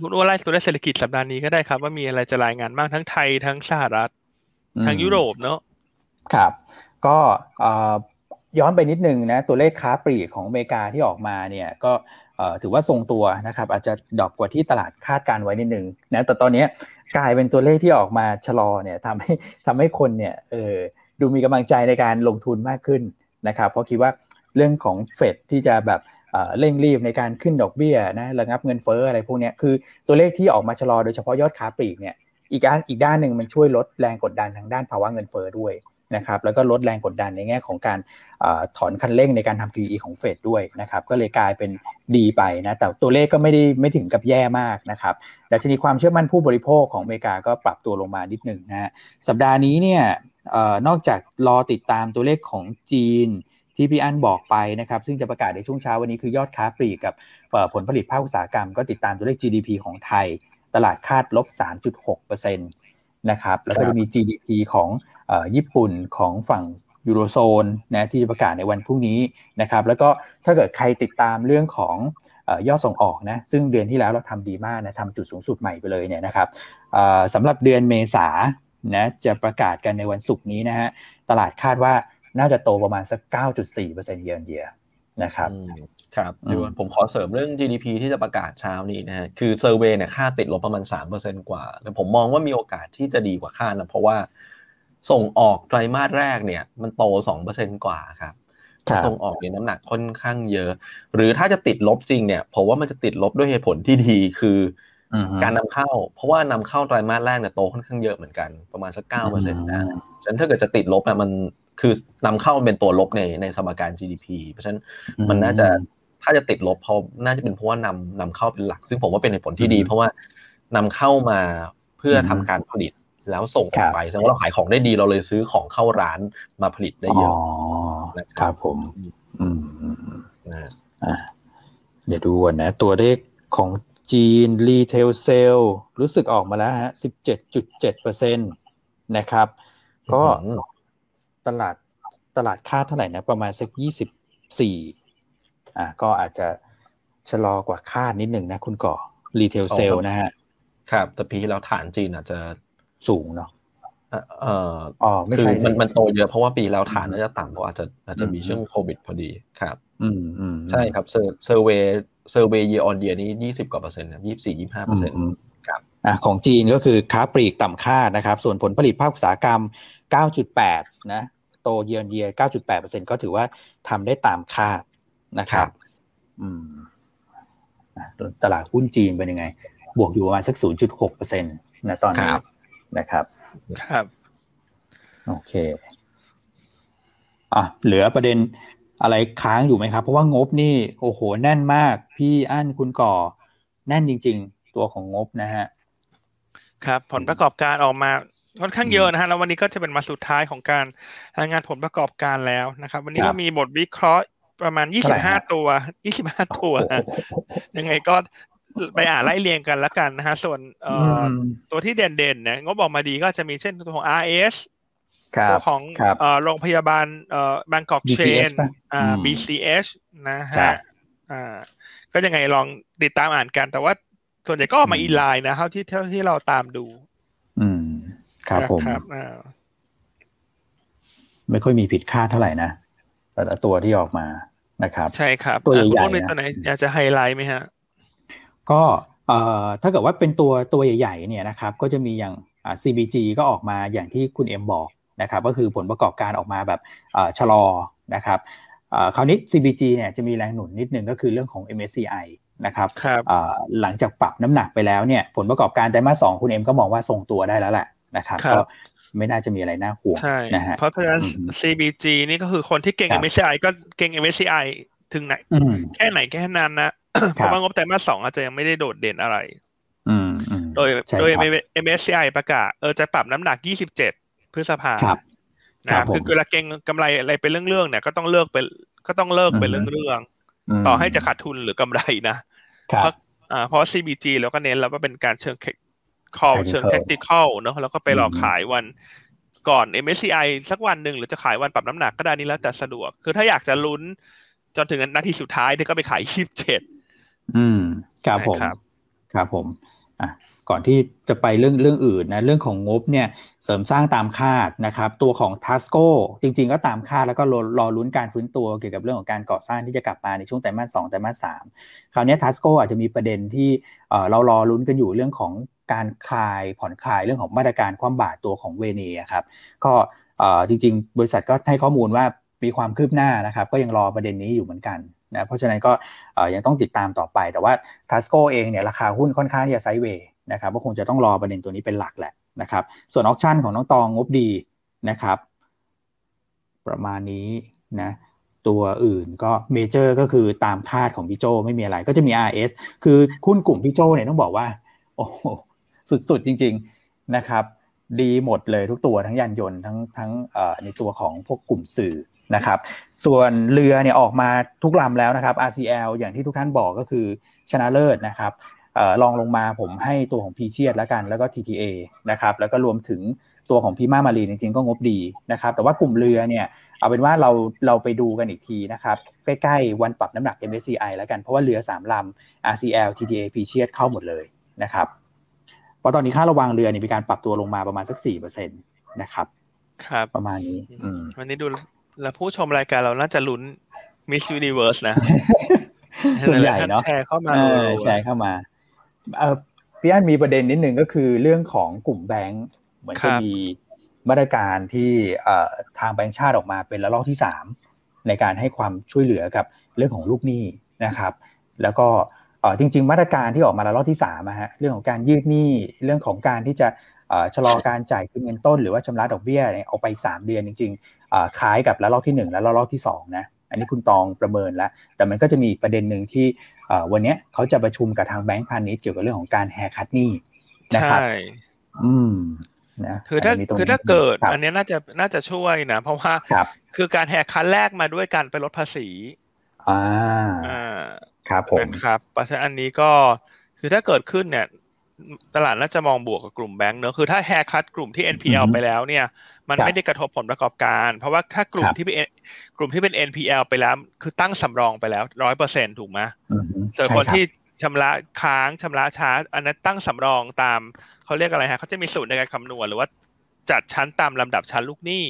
คุณว่าไล่ตัวเลขเศรษฐกิจสัปดาห์นี้ก็ได้ครับ ว่ามีอะไรจะรายงานบ้างทั้งไทยทั้งสหรัฐทั้งยุโรปเนาะครับ ก็ย้อนไปนิดนึงนะตัวเลขค้าปลีกของอเมริกาที่ออกมาเนี่ยก็ถือว่าทรงตัวนะครับอาจจะดรอปกว่าที่ตลาดคาดการไว้นิดนึงนะแต่ตอนนี้กลายเป็นตัวเลขที่ออกมาชะลอเนี่ยทำให้ทำให้คนเนี่ยเออดูมีกำลังใจในการลงทุนมากขึ้นนะครับเพราะคิดว่าเรื่องของเฟดที่จะแบบเร่งรีบในการขึ้นดอกเบี้ยนะระงับเงินเฟ้ออะไรพวกนี้คือตัวเลขที่ออกมาชะลอโดยเฉพาะยอดค้าปลีกเนี่ยอีกด้านอีกด้านหนึ่งมันช่วยลดแรงกดดันทางด้านภาวะเงินเฟ้อด้วย นะครับแล้วก็ลดแรงกดดันในแง่ของการอถอนคันเร่งในการทำ QE ของเฟดด้วยนะครับก็เลยกลายเป็นดีไปนะแต่ตัวเลขก็ไม่ได้ไม่ถึงกับแย่มากนะครับดัชนีความเชื่อมั่นผู้บริโภคของอเมริกาก็ปรับตัวลงมานิดหนึ่งนะสัปดาห์นี้เนี่ยนอกจากรอติดตามตัวเลขของจีนที่พี่อันบอกไปนะครับซึ่งจะประกาศในช่วงเช้าวันนี้คือยอดค้าปลีกกับผลผลิตภาคอุตสาหกรรม ก็ติดตามตัวเลข GDP ของไทย ตลาดคาดลบ 3.6%นะครับแล้วก็จะมี GDP ของ ญี่ปุ่นของฝั่งยูโรโซนนะที่จะประกาศในวันพรุ่งนี้นะครับแล้วก็ถ้าเกิดใครติดตามเรื่องของยอดส่งออกนะซึ่งเดือนที่แล้วเราทำดีมากนะทำจุดสูงสุดใหม่ไปเลยเนี่ยนะครับสำหรับเดือนเมษานะจะประกาศกันในวันศุกร์นี้นะฮะตลาดคาดว่าน่าจะโตประมาณสัก 9.4%เยือนเยียนะครับครับเดี๋ยวผมขอเสริมเรื่อง GDP ที่จะประกาศเช้านี้นะฮะคือเซอร์เวยเนี่ยค่าติดลบประมาณ 3%กว่าแต่ผมมองว่ามีโอกาสที่จะดีกว่าคาดนะเพราะว่า ส่งออกไตรมาสแรกเนี่ย มันโต2%กว่าครับส่งออกเนี่ยน้ำหนักค่อนข้างเยอะ หรือถ้าจะติดลบจริงเนี่ยผมว่ามันจะติดลบด้วยเหตุผลที่ดีคือการนำเข้า เพราะว่านำเข้าไตรมาสแรกเนี่ยโตค่อนข้างเยอะเหมือนกันประมาณสักเก้าเปอร์เซ็นต์ได้ฉะนั้นถ้าเกิดจะติดลบเนี่ยมันคือนำเข้าเป็นตัวลบในในสมการ GDP เพราะฉะนั้นมันน่าจะถ้าจะติดลบเพราะน่าจะเป็นเพราะว่านำนำเข้าเป็นหลัก ซึ่งผมว่าเป็นเหตุผลที่ดี เพราะว่านำเข้ามาเพื่อทำการผลิต แล้วส่งออกไปแสดงว่าเราขายของได้ดีเราเลยซื้อของเข้าร้านมาผลิตได้เยอะนะครับผม อืมอ่าเดี๋ยวดูก่อนนะ ตัวเลขของจีนรีเทลเซลรู้สึกออกมาแล้วฮะสิบเจ็ดจุดเจ็ดเปอร์เซ็นตนะครับ ก็ตลาดตลาดคาดเท่าไหร่นะ ประมาณสักยี่สิบสี่อ่าก็อาจจะชะลอกว่าคาดนิดหนึ่งนะคุณก่อรีเทลเซลนะฮะ ครับ แต่ปีที่แล้วฐานจีนอาจจะ สูงเนาะเอ่ออ๋อไม่ใช่มันมันโตเยอะเพราะว่าปีแล้วฐานน่าจะต่ำเพราะอาจจะอาจจะมีช่วงโควิดพอดีครับ อืมอืมใช่ครับเซอร์ survey survey year on year นี่ยี่สิบกว่าเปอร์เซ็นต์ครับยี่สี่ยี่ห้าเปอร์เซ็นต์ครับอ่าของจีนก็คือค้าปลีกต่ำคาดนะครับ ส่วนผลผลิตภาคอุตสาหกรรมเก้าจุดแปดนะ โตเยออนเดียเก้าจุดแปดเปอร์เซ็นก็ถือว่าทำได้ตามคาดนะครับ อืมตลาดหุ้นจีนเป็นยังไง บวกอยู่ประมาณสักศูนย์จุดหกเปอร์เซ็นต์นะตอนนี้ นะครับ ครับ โอเคอะเหลือประเด็นอะไรค้างอยู่ไหมครับ เพราะว่างบนี่โอ้โหแน่นมาก พี่อั้นคุณก่อ แน่นจริง ๆ ตัวของงบนะฮะครับผลประกอบการออกมาค่อนข้างเยอะนะฮะแล้ววันนี้ก็จะเป็นมาสุดท้ายของการรายงานผลประกอบการแล้วนะครับ วันนี้ก็มีบทวิเคราะห์ประมาณยี่สิบห้าตัวยี่สิบห้าตัว ยังไงก็ ไปอ่านไล่เรียงกันแล้วกันนะฮะ ส่วนตัวที่เด่นๆเนี่ยงบออกมาดีก็จะมีเช่นตัวของ RS ตัวของโรงพยาบาลบางกอกเชน BCH นะฮะก็ยังไงลองติดตามอ่านกัน แต่ว่าส่วนใหญ่ก็ออกมาอีไลน์นะเท่าที่เท่าที่เราตามดู อืม ครับผมไม่ค่อยมีผิดคาดเท่าไหร่นะแต่ละตัวที่ออกมานะครับ ใช่ครับ ตัวใหญ่ๆนะตัวไหนอยากจะไฮไลท์ไหมฮะ ก็เอ่อถ้าเกิดว่าเป็นตัวตัวใหญ่ๆเนี่ยนะครับก็จะมีอย่าง CBG ก็ออกมาอย่างที่คุณเอ็มบอกนะครับก็คือผลประกอบการออกมาแบบชะลอนะครับคราวนี้ CBG เนี่ยจะมีแรงหนุนนิดนึงก็คือเรื่องของ MSCI นะครับรบหลังจากปรับน้ำหนักไปแล้วเนี่ยผลประกอบการไตรมาสสองคุณเอ็มก็มองว่าทรงตัวได้แล้วแหละนะครับก็ไม่น่าจะมีอะไรน่าห่วงนะฮะเพราะฉะนั้น CBG นี่ก็คือคนที่เก่ง MSCI ก็เก่ง MSCI ถึงไหน แค่ไหนแค่นั้นนะ เพราะว่างบไตรมาสสองอาจจะยังไม่ได้โดดเด่นอะไรโดยโดย MSCI ประกาศเออจะปรับน้ำหนัก 27 พฤษภานะครับคือเวลาเก่งกำไรอะไรเป็นเรื่องๆเนี่ยก็ต้องเลิกเป็นก็ต้องเลิกเป็นเรื่องๆต่อให้จะขาดทุนหรือกำไรนะเพราะอ่าเพราะ CBG แล้วก็เน้นแล้วว่าเป็นการเชิงคอลเชิงเทคนิคอลเนาะแล้วก็ไปหลอกขายวันก่อน MSCI สักวันหนึ่งหรือจะขายวันปรับน้ำหนักก็ได้นี่แล้วแต่สะดวก คือถ้าอยากจะลุ้นจนถึงนาทีสุดท้ายเนี่ยก็ไปขายยี่สิบเจ็ด อืมครับผมครับผมก่อนที่จะไปเรื่องเรื่องอื่นนะเรื่องของงบเนี่ยเสริมสร้างตามคาดนะครับตัวของทัสโกจริง ๆ ก็ตามคาดแล้วก็รอรอลุ้นการฟื้นตัวเกี่ยวกับเรื่องของการก่อสร้างที่จะกลับมาในช่วงไตรมาสสองไตรมาสสามคราวนี้ทัสโกอาจจะมีประเด็นที่เรารอลุ้นกันอยู่เรื่องของการคลายผ่อนคลายเรื่องของมาตรการความบาดตัวของเวเนียครับก็จริง ๆ บริษัทก็ให้ข้อมูลว่ามีความคืบหน้านะครับ ก็ยังรอประเด็นนี้อยู่เหมือนกัน นะเพราะฉะนั้นก็ยังต้องติดตามต่อไป แต่ว่า Tasco เองเนี่ยราคาหุ้นค่อนข้างที่จะ sideway นะครับก็คงจะต้องรอประเด็นตัวนี้เป็นหลักแหละนะครับส่วน Auction ของน้องตองงบดีนะครับ ประมาณนี้นะตัวอื่นก็เมเจอร์ก็คือตามคาดของพี่โจไม่มีอะไรก็จะมี RS คือคุณกลุ่มพี่โจเนี่ยต้องบอกว่า โอ้สุดๆ จริง ๆนะครับ ดีหมดเลยทุกตัวทั้งยานยนต์ทั้งทั้งในตัวของพวกกลุ่มสื่อ นะครับ ส่วนเรือเนี่ยออกมาทุกลำแล้วนะครับ RCL อย่างที่ทุกท่านบอกก็คือชนะเลิศนะครับลองลงมาผมให้ตัวของพีเชียดแล้วกันแล้วก็ TTA นะครับแล้วก็รวมถึงตัวของพีมามารีจริงๆก็งบดีนะครับแต่ว่ากลุ่มเรือเนี่ยเอาเป็นว่าเราเราไปดูกันอีกทีนะครับใกล้ๆวันปรับน้ำหนัก MSCI แล้วกันเพราะว่าเรือ 3ลำ RCL TTA พีเชียดเข้าหมดเลยนะครับเพราะตอนนี้ค่าระวังเรือเนี่ยมีการปรับตัวลงมาประมาณสัก4%นะครับครับประมาณนี้วันนี้ดู แล้วผู้ชมรายการเราน่าจะลุ้น Miss Universe นะ ส่วนใหญ่เนาะแชร์เข้ามาแชร์เข้ามาเออพี่อันมีประเด็นนิดหนึ่งก็คือเรื่องของกลุ่มแบงก์เหมือนจะมีมาตรการที่ทางแบงก์ชาติออกมาเป็นระลอกที่สามในการให้ความช่วยเหลือกับเรื่องของลูกหนี้นะครับ แล้วก็จริง ๆ มาตรการที่ออกมาระลอกที่สามฮะเรื่องของการยืดหนี้เรื่องของการที่จะชะลอการจ่ายคืนเงินต้น หรือว่าชำระดอกเบี้ยเนี่ยเอาไป 3 เดือนจริงๆ คล้ายกับระลอกที่ 1 และระลอกที่2นะอันนี้คุณตองประเมินแล้ว แต่มันก็จะมีประเด็นหนึ่งที่วันนี้เขาจะประชุมกับทางแบงก์พาณิชย์เกี่ยวกับเรื่องของการแฮร์คัตนี่นะครับอืมนะคือถ้าคือถ้าเกิด อันนี้น่าจะน่าจะช่วยนะ เพราะว่าคือการ haircut แรกมาด้วยการไปลดภาษี อ่าอ่าครับผมนะครับเพราะฉะนั้นอันนี้ก็คือถ้าเกิดขึ้นเนี่ย ตลาดน่าจะมองบวกกับกลุ่มแบงก์เนอะคือถ้า haircut กลุ่มที่ NPL ไปแล้วเนี่ย มันไม่ได้กระทบผลประกอบการ เพราะว่าถ้ากลุ่มที่เป็นกลุ่มที่เป็น NPL ไปแล้ว คือตั้งสำรองไปแล้วร้อยเปอร์เซ็นถูกไหมส่วนคนที่ชำระค้างชำระช้า อันนั้นตั้งสำรองตามเขาเรียกอะไรฮะเขาจะมีสูตรในการคำนวณหรือว่าจัดชั้นตามลำดับชั้นลูกหนี้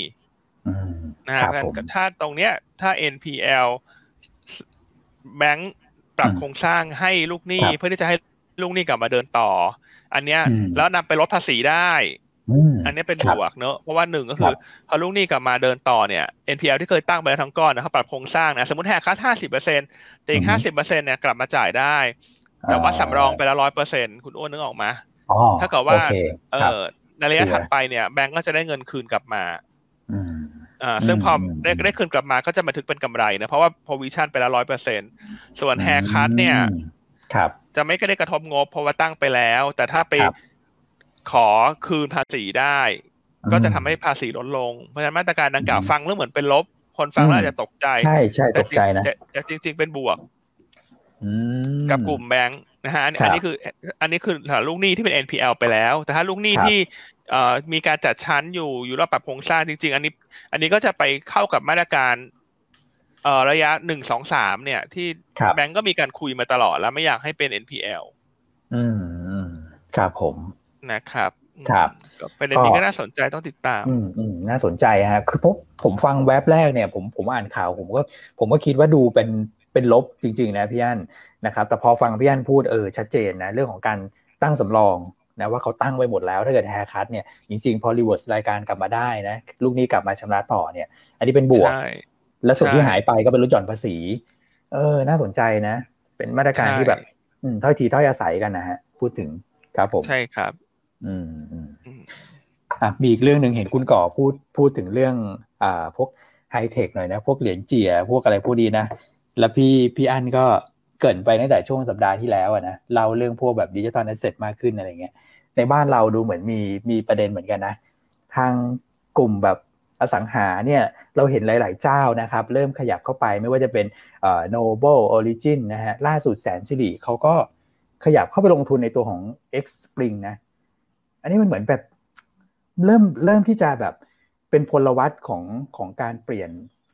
นะครับถ้าตรงเนี้ย ถ้า NPL แบงก์ปรับโครงสร้างให้ลูกหนี้ เพื่อที่จะให้ ลูกหนี้กลับมาเดินต่อ อันเนี้ยแล้วนำไปลดภาษีได้อันนี้เป็นบวกเนอะเพราะว่าหนึ่งก็คือพอลูกหนี้กลับมาเดินต่อเนี่ย NPL ที่เคยตั้งไปแล้วทั้งก้อนนะครับปรับโครงสร้างนะสมมติแหกค่าห้าสิบเปอร์เซ็นต์แต่อีกห้าสิบเปอร์เซ็นต์เนี่ยกลับมาจ่ายได้ แต่ว่าสำรองไปแล้วร้อยเปอร์เซ็นต์คุณอ้วนนึกออกมาถ้าเกิดว่าเออในระยะถัดไปเนี่ยแบงก์ก็จะได้เงินคืนกลับมาอ่าซึ่งพอได้ได้คืนกลับมาก็จะมาถึงเป็นกำไรนะเพราะว่า provision ไปแล้วร้อยเปอร์เซ็นส่วน haircut เนี่ยครับ จะไม่ได้กระทบงบเพราะว่าตั้งไปแล้ว แต่ถ้าไปขอคืนภาษีได้ ก็จะทำให้ภาษีลดลง เพราะฉะนั้นมาตรการดังกล่าวฟังแล้วเหมือนเป็นลบ คนฟังแล้วอาจจะตกใจ ใช่ใช่ตกใจนะแต่จริง ๆ เป็นบวกกับกลุ่มแบงค์นะฮะอันนี้คือ อันนี้คือลูกหนี้ที่เป็น NPL ไปแล้ว แต่ถ้าลูกหนี้ที่มีการจัดชั้นอยู่อยู่รอบปรับโครงสร้างจริง ๆ อันนี้ อันนี้ก็จะไปเข้ากับมาตรการ เอ่อระยะหนึ่งสองสามเนี่ย ที่แบงก์ก็มีการคุยมาตลอดแล้วไม่อยากให้เป็น NPL อืมครับผมนะครับครับประเด็นนี้ก็น่าสนใจต้องติดตาม อืมอืมน่าสนใจฮะคือผมผมฟังแว็บแรกเนี่ย ผมผมอ่านข่าวผมก็ผมก็คิดว่าดูเป็นเป็นลบจริง ๆ นะพี่อั้นนะครับ แต่พอฟังพี่อั้นพูดเออชัดเจนนะเรื่องของการตั้งสำรองนะว่าเขาตั้งไว้หมดแล้วถ้าเกิด haircut เนี่ยจริงๆ พอ reverse รายการกลับมาได้นะลูกหนี้กลับมาชำระต่อเนี่ย อันนี้เป็นบวก และส่วนที่หายไปก็เป็นลดหย่อนภาษี เออ น่าสนใจนะ เป็นมาตรการที่แบบอืมถ้อยทีถ้อยอาศัยกันนะฮะ พูดถึงครับผม ใช่ครับอืมอืมอะมีอีกเรื่องหนึ่งเห็นคุณก่อพูดพูดถึงเรื่อง อ่า พวกไฮเทคหน่อยนะ พวกเหรียญเจีย พวกอะไรพวกนี้นะ แล้วพี่พี่อั้นก็เกริ่นไปตั้งแต่ช่วงสัปดาห์ที่แล้วนะเล่าเรื่องพวกแบบ digital asset มากขึ้นอะไรเงี้ย ในบ้านเราดูเหมือนมีมีประเด็นเหมือนกันนะ ทางกลุ่มแบบ อสังหาเนี่ยเราเห็นหลาย ๆ เจ้านะครับ เริ่มขยับเข้าไปไม่ว่าจะเป็นเอ่อ Noble Origin นะฮะล่าสุดแสนสิริเขาก็ขยับเข้าไปลงทุนในตัวของ X Spring นะ อันนี้มันเหมือนแบบเริ่มเริ่มที่จะแบบเป็นพลวัตของของการเปลี่ยน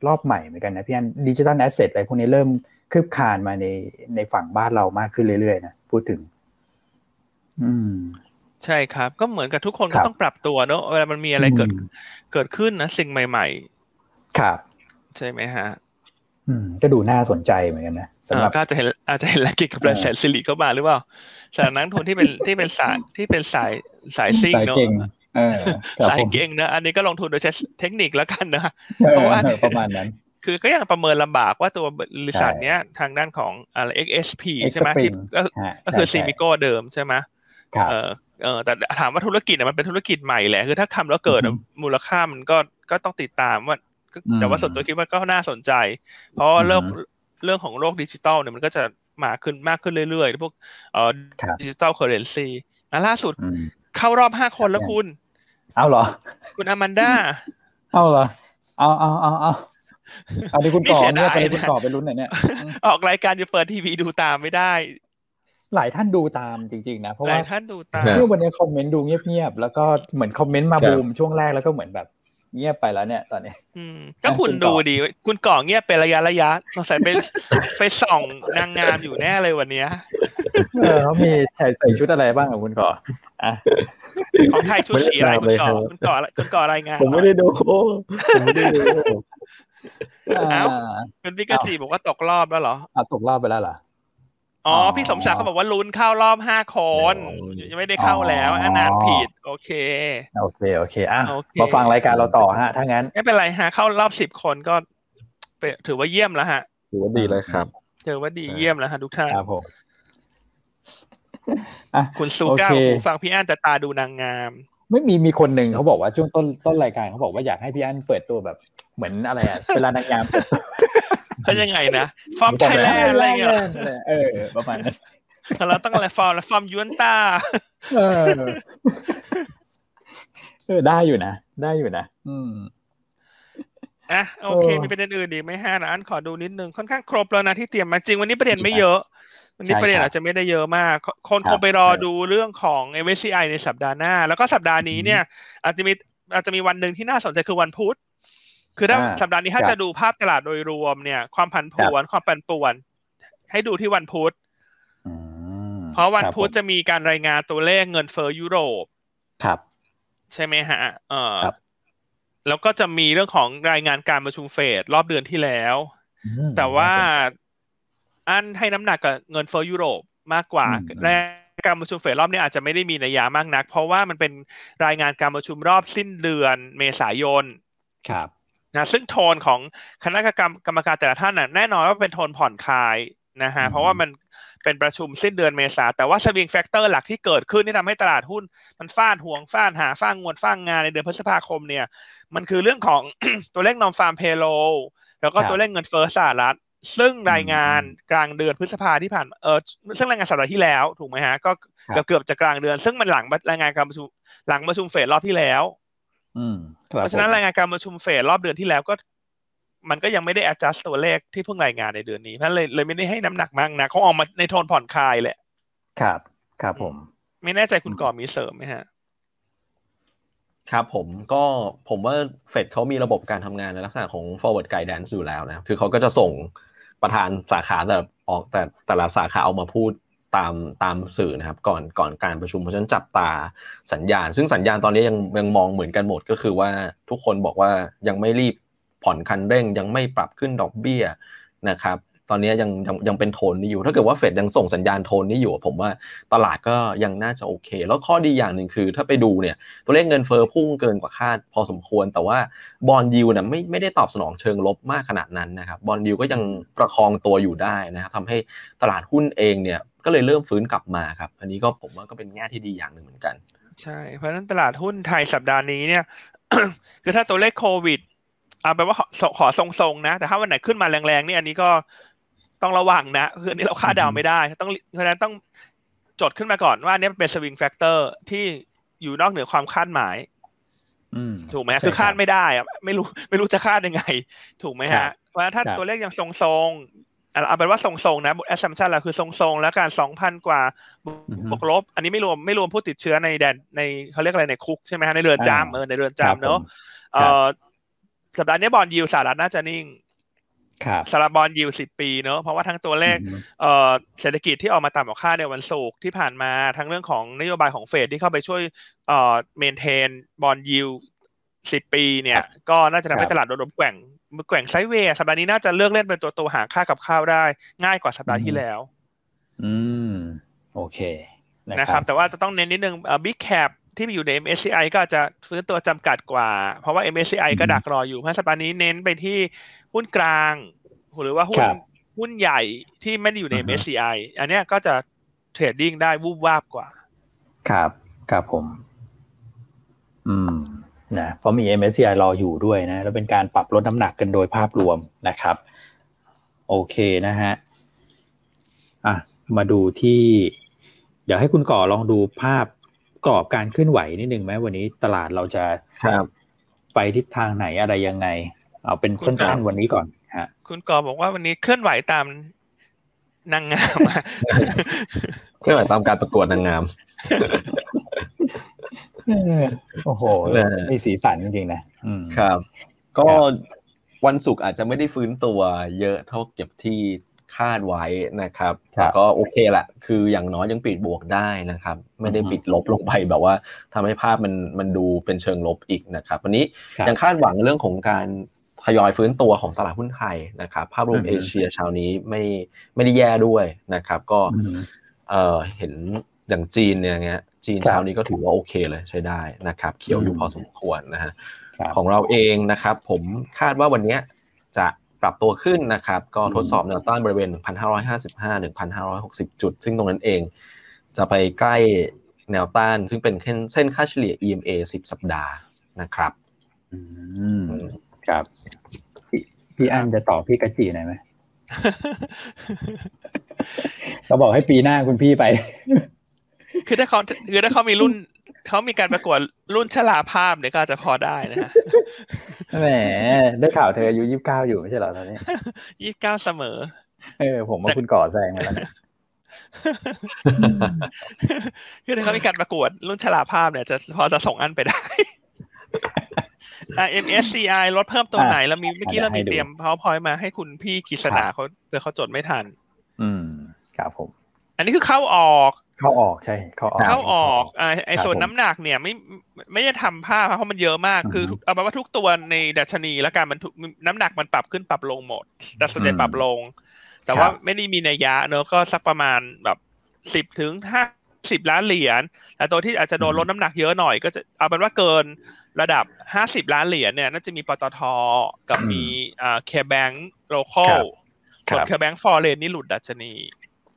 รอบใหม่เหมือนกันนะพี่อั้น digital asset อะไรพวกนี้เริ่มคืบคลานมาในในฝั่งบ้านเรามากขึ้นเรื่อย ๆ นะ พูดถึง อืม ใช่ครับ ก็เหมือนกับทุกคนก็ต้องปรับตัวเนอะเวลามันมีอะไรเกิดเกิดขึ้นนะสิ่งใหม่ ๆ ครับ ใช่ไหมฮะ อืม ก็ดูน่าสนใจเหมือนกันนะสำหรับก็จะเห็นอาจจะเห็นแลกิจกับแบรนด์แสนสิริเข้ามาหรือเปล่าสายนักทุนที่เป็นที่เป็นสายที่เป็นสายสายซิ่งเนาะสายเก่งนะอันนี้ก็ลงทุนโดยใช้เทคนิคแล้วกันนะเพราะว่าประมาณนั้น คือก็ยังประเมินลำบากว่าตัวบริษัทเนี้ยทางด้านของอะไร XSP ใช่ไหมที่ก็คือซีมิโก้เดิมใช่ไหมเออ เออแต่ถามว่าธุรกิจเนี่ยมันเป็นธุรกิจใหม่แหละคือถ้าทำแล้วเกิดมูลค่ามันก็ก็ต้องติดตามว่า แต่ว่าส่วนตัวคิดว่าก็น่าสนใจ เพราะเรื่องเรื่องของโลกดิจิตอลเนี่ยมันก็จะมาขึ้นมากขึ้นเรื่อยๆพวกเอ่อ digital currency ล่าสุดเข้ารอบห้าคนแล้วคุณ เอาเหรอ คุณอแมนด้าเอาเหรอ เอาเอาเอาเอาอันนี้คุณก่อเนี่ยตอนนี้คุณก่อไปลุ้นไหนเนี่ย ออกรายการจะเปิดทีวีดูตามไม่ได้ หลายท่านดูตามจริงๆนะเพราะว่าหลายท่านดูตามเมื่อวันนี้คอมเมนต์ดูเงียบๆแล้วก็เหมือนคอมเมนต์มาบูมช่วงแรกแล้วก็เหมือนแบบเงียบไปแล้วเนี่ยตอนนี้ก็คุณดูดีคุณก่อเงียบเป็นระยะระยะสงสัยไปไปส่องนางงามอยู่แน่เลยวันนี้เออเขามีใส่ใส่ชุดอะไรบ้างของคุณก่ออะของไทยชุดสีอะไรคุณก่อคุณก่อคุณก่อรายงานผมไม่ได้ดูผมไม่ได้ดูอ้าวคุณพิกาจีบอกว่าตกรอบแล้วเหรออะตกรอบไปแล้วเหรอ อ๋อ พี่สมศักดิ์เขาบอกว่าลุ้นเข้ารอบห้าคนยังไม่ได้เข้าแล้วอันนั้นผิด โอเค โอเคโอเคอะมาฟังรายการเราต่อฮะ ถ้างั้น ไม่เป็นไรฮะ เข้ารอบสิบคนก็ถือว่าเยี่ยมแล้วฮะ ถือว่าดีเลยครับถือว่าดีเยี่ยมแล้วฮะทุกท่านครับผมคุณซูก้าฟังพี่อั้นแต่ตาดูนางงาม ไม่มีมีคนหนึ่งเขาบอกว่าช่วงต้นต้นรายการเขาบอกว่าอยากให้พี่อั้นเปิดตัวแบบเหมือนอะไรอะเวลานางงาม เขายังไงนะ from Thailand อะไรเงี้ยเออ ประมาณนั้นเราต้องอะไร from from Yuantaเออได้อยู่นะ ได้อยู่นะ อืมอะโอเค มีประเด็นอื่นอีกไหมฮะนะอั้นขอดูนิดนึง ค่อนข้างครบแล้วนะที่เตรียมมาจริงวันนี้ประเด็นไม่เยอะวันนี้ประเด็นอาจจะไม่ได้เยอะมาก คนคงไปรอดูเรื่องของ MSCI ในสัปดาห์หน้า แล้วก็สัปดาห์นี้เนี่ย อาจจะมีอาจจะมีวันหนึ่งที่น่าสนใจคือวันพุธ คือถ้าสัปดาห์นี้ถ้าจะดูภาพตลาดโดยรวมเนี่ย ความผันผวนความปั่นป่วน ให้ดูที่วันพุธเพราะวันพุธจะมีการรายงานตัวเลขเงินเฟ้อยุโรปครับ ใช่ไหมฮะ เออแล้วก็จะมีเรื่องของรายงานการประชุมเฟดรอบเดือนที่แล้ว แต่ว่าอันให้น้ำหนักกับเงินเฟ้อยุโรปมากกว่าและการประชุมเฟดรอบนี้อาจจะไม่ได้มีนัยยามากนัก เพราะว่ามันเป็นรายงานการประชุมรอบสิ้นเดือนเมษายนครับ นะซึ่งโทนของคณะกรรมกรรมการแต่ละท่านน่ะแน่นอนว่าเป็นโทนผ่อนคลายนะฮะเพราะว่ามันเป็นประชุมสิ้นเดือนเมษาแต่ว่า swing factor หลักที่เกิดขึ้นที่ทำให้ตลาดหุ้น มันฟาดห่วงฟาดหาฟาดงวดฟาดงานในเดือนพฤษภาคมเนี่ย มันคือเรื่องของตัวเลข nonfarm payroll แล้วก็ตัวเลขเงินเฟ้อสหรัฐซึ่งรายงานกลางเดือนพฤษภาที่ผ่านเออซึ่งรายงานสัปดาห์ที่แล้วถูกไหมฮะก็เกือบจะกลางเดือน ซึ่งมันหลังรายงานการประชุมหลังประชุมเฟดรอบที่แล้ว เพราะฉะนั้นรายงานการประชุมเฟดรอบเดือนที่แล้วก็ มันก็ยังไม่ได้ adjust ตัวเลขที่เพิ่งรายงานในเดือนนี้เพราะเลยเลยไม่ได้ให้น้ำหนักมากนะเขาออกมาในโทนผ่อนคลายแหละ ครับ ครับผม ไม่แน่ใจคุณก่อมีเสริมไหมฮะ ครับผมก็ผมว่าเฟดเขามีระบบการทำงานในลักษณะของ forward guidance อยู่แล้วนะ คือเขาก็จะส่งประธานสาขาแต่ออกแต่แต่ละสาขาเอามาพูด ตามตามสื่อนะครับก่อนก่อนการประชุมเพราะฉะนั้นจับตาสัญญาณ ซึ่งสัญญาณตอนนี้ยังยังมองเหมือนกันหมดก็คือว่าทุกคนบอกว่ายังไม่รีบผ่อนคันเร่ง ยังไม่ปรับขึ้นดอกเบี้ยนะครับตอนนี้ยังยังยังเป็นโทนนี้อยู่ ถ้าเกิดว่าเฟดยังส่งสัญญาณโทนนี้อยู่ ผมว่าตลาดก็ยังน่าจะโอเค แล้วข้อดีอย่างหนึ่งคือ ถ้าไปดูเนี่ยตัวเลขเงินเฟอ้อพุ่งเกินกว่าคาดพอสมควร แต่ว่าบอลยูเนี่ยไม่ไม่ได้ตอบสนองเชิงลบมากขนาดนั้นนะครับบอลยูก็ยังประคองตัวอยู่ได้นะครับทำให้ตลาดหุ้นเองเนี่ย ก็เลยเริ่มฟื้นกลับมาครับ อันนี้ก็ผมว่าก็เป็นแง่ที่ดีอย่างหนึ่งเหมือนกัน ใช่ เพราะฉะนั้นตลาดหุ้นไทยสัปดาห์นี้เนี่ยคือถ้าตัวเลขโควิดเอาแปลว่าขอทรงๆนะ แต่ถ้าวันไหนขึ้นมาแรงๆนี่อันนี้ก็ต้องระวังนะคืออันนี้เราคาดเดาไม่ได้ต้องเพราะฉะนั้นต้องจดขึ้นมาก่อนว่านี่เป็น swing factor ที่อยู่นอกเหนือความคาดหมายถูกไหมคือคาดไม่ได้อะไม่รู้ไม่รู้จะคาดยังไง ถูกไหมฮะเพราะถ้าตัวเลขยังทรงๆ เอาเป็นว่าทรงๆนะ assumption เราคือทรงๆ แล้วการสองพันกว่าบวกลบ อันนี้ไม่รวมไม่รวมผู้ติดเชื้อในแดนในเขาเรียกอะไรในคุกใช่ไหมฮะในเรือนจำเออในเรือนจำเนอะเออสัปดาห์นี้ bond yield สหรัฐน่าจะนิ่งสำหรับ bond yield สิบปีเนอะเพราะว่าทั้งตัวเลขเศรษฐกิจที่ออกมาต่ำกว่าคาดในวันศุกร์ที่ผ่านมาทั้งเรื่องของนโยบายของเฟดที่เข้าไปช่วย maintainบอลยิว สิบปีเนี่ยก็น่าจะทำให้ตลาดโดนแกว่งแกว่งไซด์เวย์สัปดาห์นี้น่าจะเลือกเล่นเป็นตัวตัวหาค่ากับข้าวได้ ง่ายกว่าสัปดาห์ที่แล้ว อืม โอเค นะครับ แต่ว่าจะต้องเน้นนิดนึงบิ๊กแคปที่อยู่ใน MSCI ก็อาจจะฟื้นตัวจำกัดกว่า เพราะว่า MSCI ก็ดักรออยู่เพราะสัปดาห์นี้เน้นไปที่หุ้นกลาง หรือว่าหุ้นหุ้นใหญ่ที่ไม่ได้อยู่ใน MSCI อันนี้ก็จะเทรดดิ้งได้วูบวาบกว่า ครับ ครับผม อืม นะเพราะมี MSCI รออยู่ด้วยนะแล้วเป็นการปรับลดน้ำหนักกันโดยภาพรวมนะครับ โอเคนะฮะอะมาดูที่ เดี๋ยวให้คุณก่อลองดูภาพกรอบการเคลื่อนไหวนิดนึงไหมวันนี้ตลาดเราจะไปทิศทางไหนอะไรยังไง เอาเป็นสั้นๆวันนี้ก่อนฮะคุณกอบอกว่าวันนี้เคลื่อนไหวตามนางงามเคลื่อนไหวตามการประกวดนางงาม โอ้โห มีสีสันจริงๆนะครับ ก็วันศุกร์อาจจะไม่ได้ฟื้นตัวเยอะเท่าเก็บที่คาดไว้นะครับแต่ก็โอเคแหละคืออย่างน้อยยังปิดบวกได้นะครับ ไม่ได้ปิดลบลงไปแบบว่าทำให้ภาพมันมันดูเป็นเชิงลบอีกนะครับ วันนี้ยังคาดหวังเรื่องของการทยอยฟื้นตัวของตลาดหุ้นไทยนะครับ ภาพรวมเอเชียเช้านี้ไม่ไม่ได้แย่ด้วยนะครับ ก็เออเห็นอย่างจีนเนี่ยเงี้ย จีนเช้านี้ก็ถือว่าโอเคเลยใช้ได้นะครับ เขียวอยู่พอสมควรนะฮะของเราเองนะครับ ผมคาดว่าวันนี้จะปรับตัวขึ้นนะครับ ก็ทดสอบแนวต้านบริเวณ 1,555 1,560 จุด ซึ่งตรงนั้นเอง จะไปใกล้แนวต้านซึ่งเป็นเส้นค่าเฉลี่ย EMA 10 สัปดาห์นะครับอืมครับ พี่อันจะตอบพี่กะจีหน่อยไหมเราบอกให้ปีหน้าคุณพี่ไป คือถ้าเขาคือถ้าเขามีรุ่นเขามีการประกวดรุ่นชลาภาพเนี่ยก็จะพอได้นะฮะแหมได้ข่าวเธออายุยี่สิบเก้าอยู่ไม่ใช่เหรอตอนนี้ยี่สิบเก้าเสมอ เออ ผมว่าคุณก่อแซงแล้วคือถ้าเขามีการประกวดรุ่นชลาภาพเนี่ย จะพอจะส่งอันไปได้ MSCI ลดเพิ่มตัวไหนแล้วมีเมื่อกี้เรามีเตรียม PowerPoint มาให้คุณพี่กิษณาเขาเพื่อเขาจดไม่ทัน อืมครับผม อันนี้คือเข้าออก เข้าออกใช่เข้าออกเข้าออกไอ้ส่วนน้ำหนักเนี่ยไม่ไม่ได้ทำภาพเพราะมันเยอะมากคือเอาเป็นว่าทุกตัวในดัชนีและการมันน้ำหนักมันปรับขึ้นปรับลงหมดแต่ส่วนใหญ่ปรับลง แต่ว่าไม่ได้มีนัยยะเนอะก็สักประมาณแบบสิบถึงห้าสิบล้านเหรียญแต่ตัวที่อาจจะโดนลดน้ำหนักเยอะหน่อย ก็จะเอาเป็นว่าเกินระดับห้าสิบล้านเหรียญเนี่ยน่าจะมีปตทกับมีอ่า KBANK local ส่วน KBANK foreign นี่หลุดดัชนี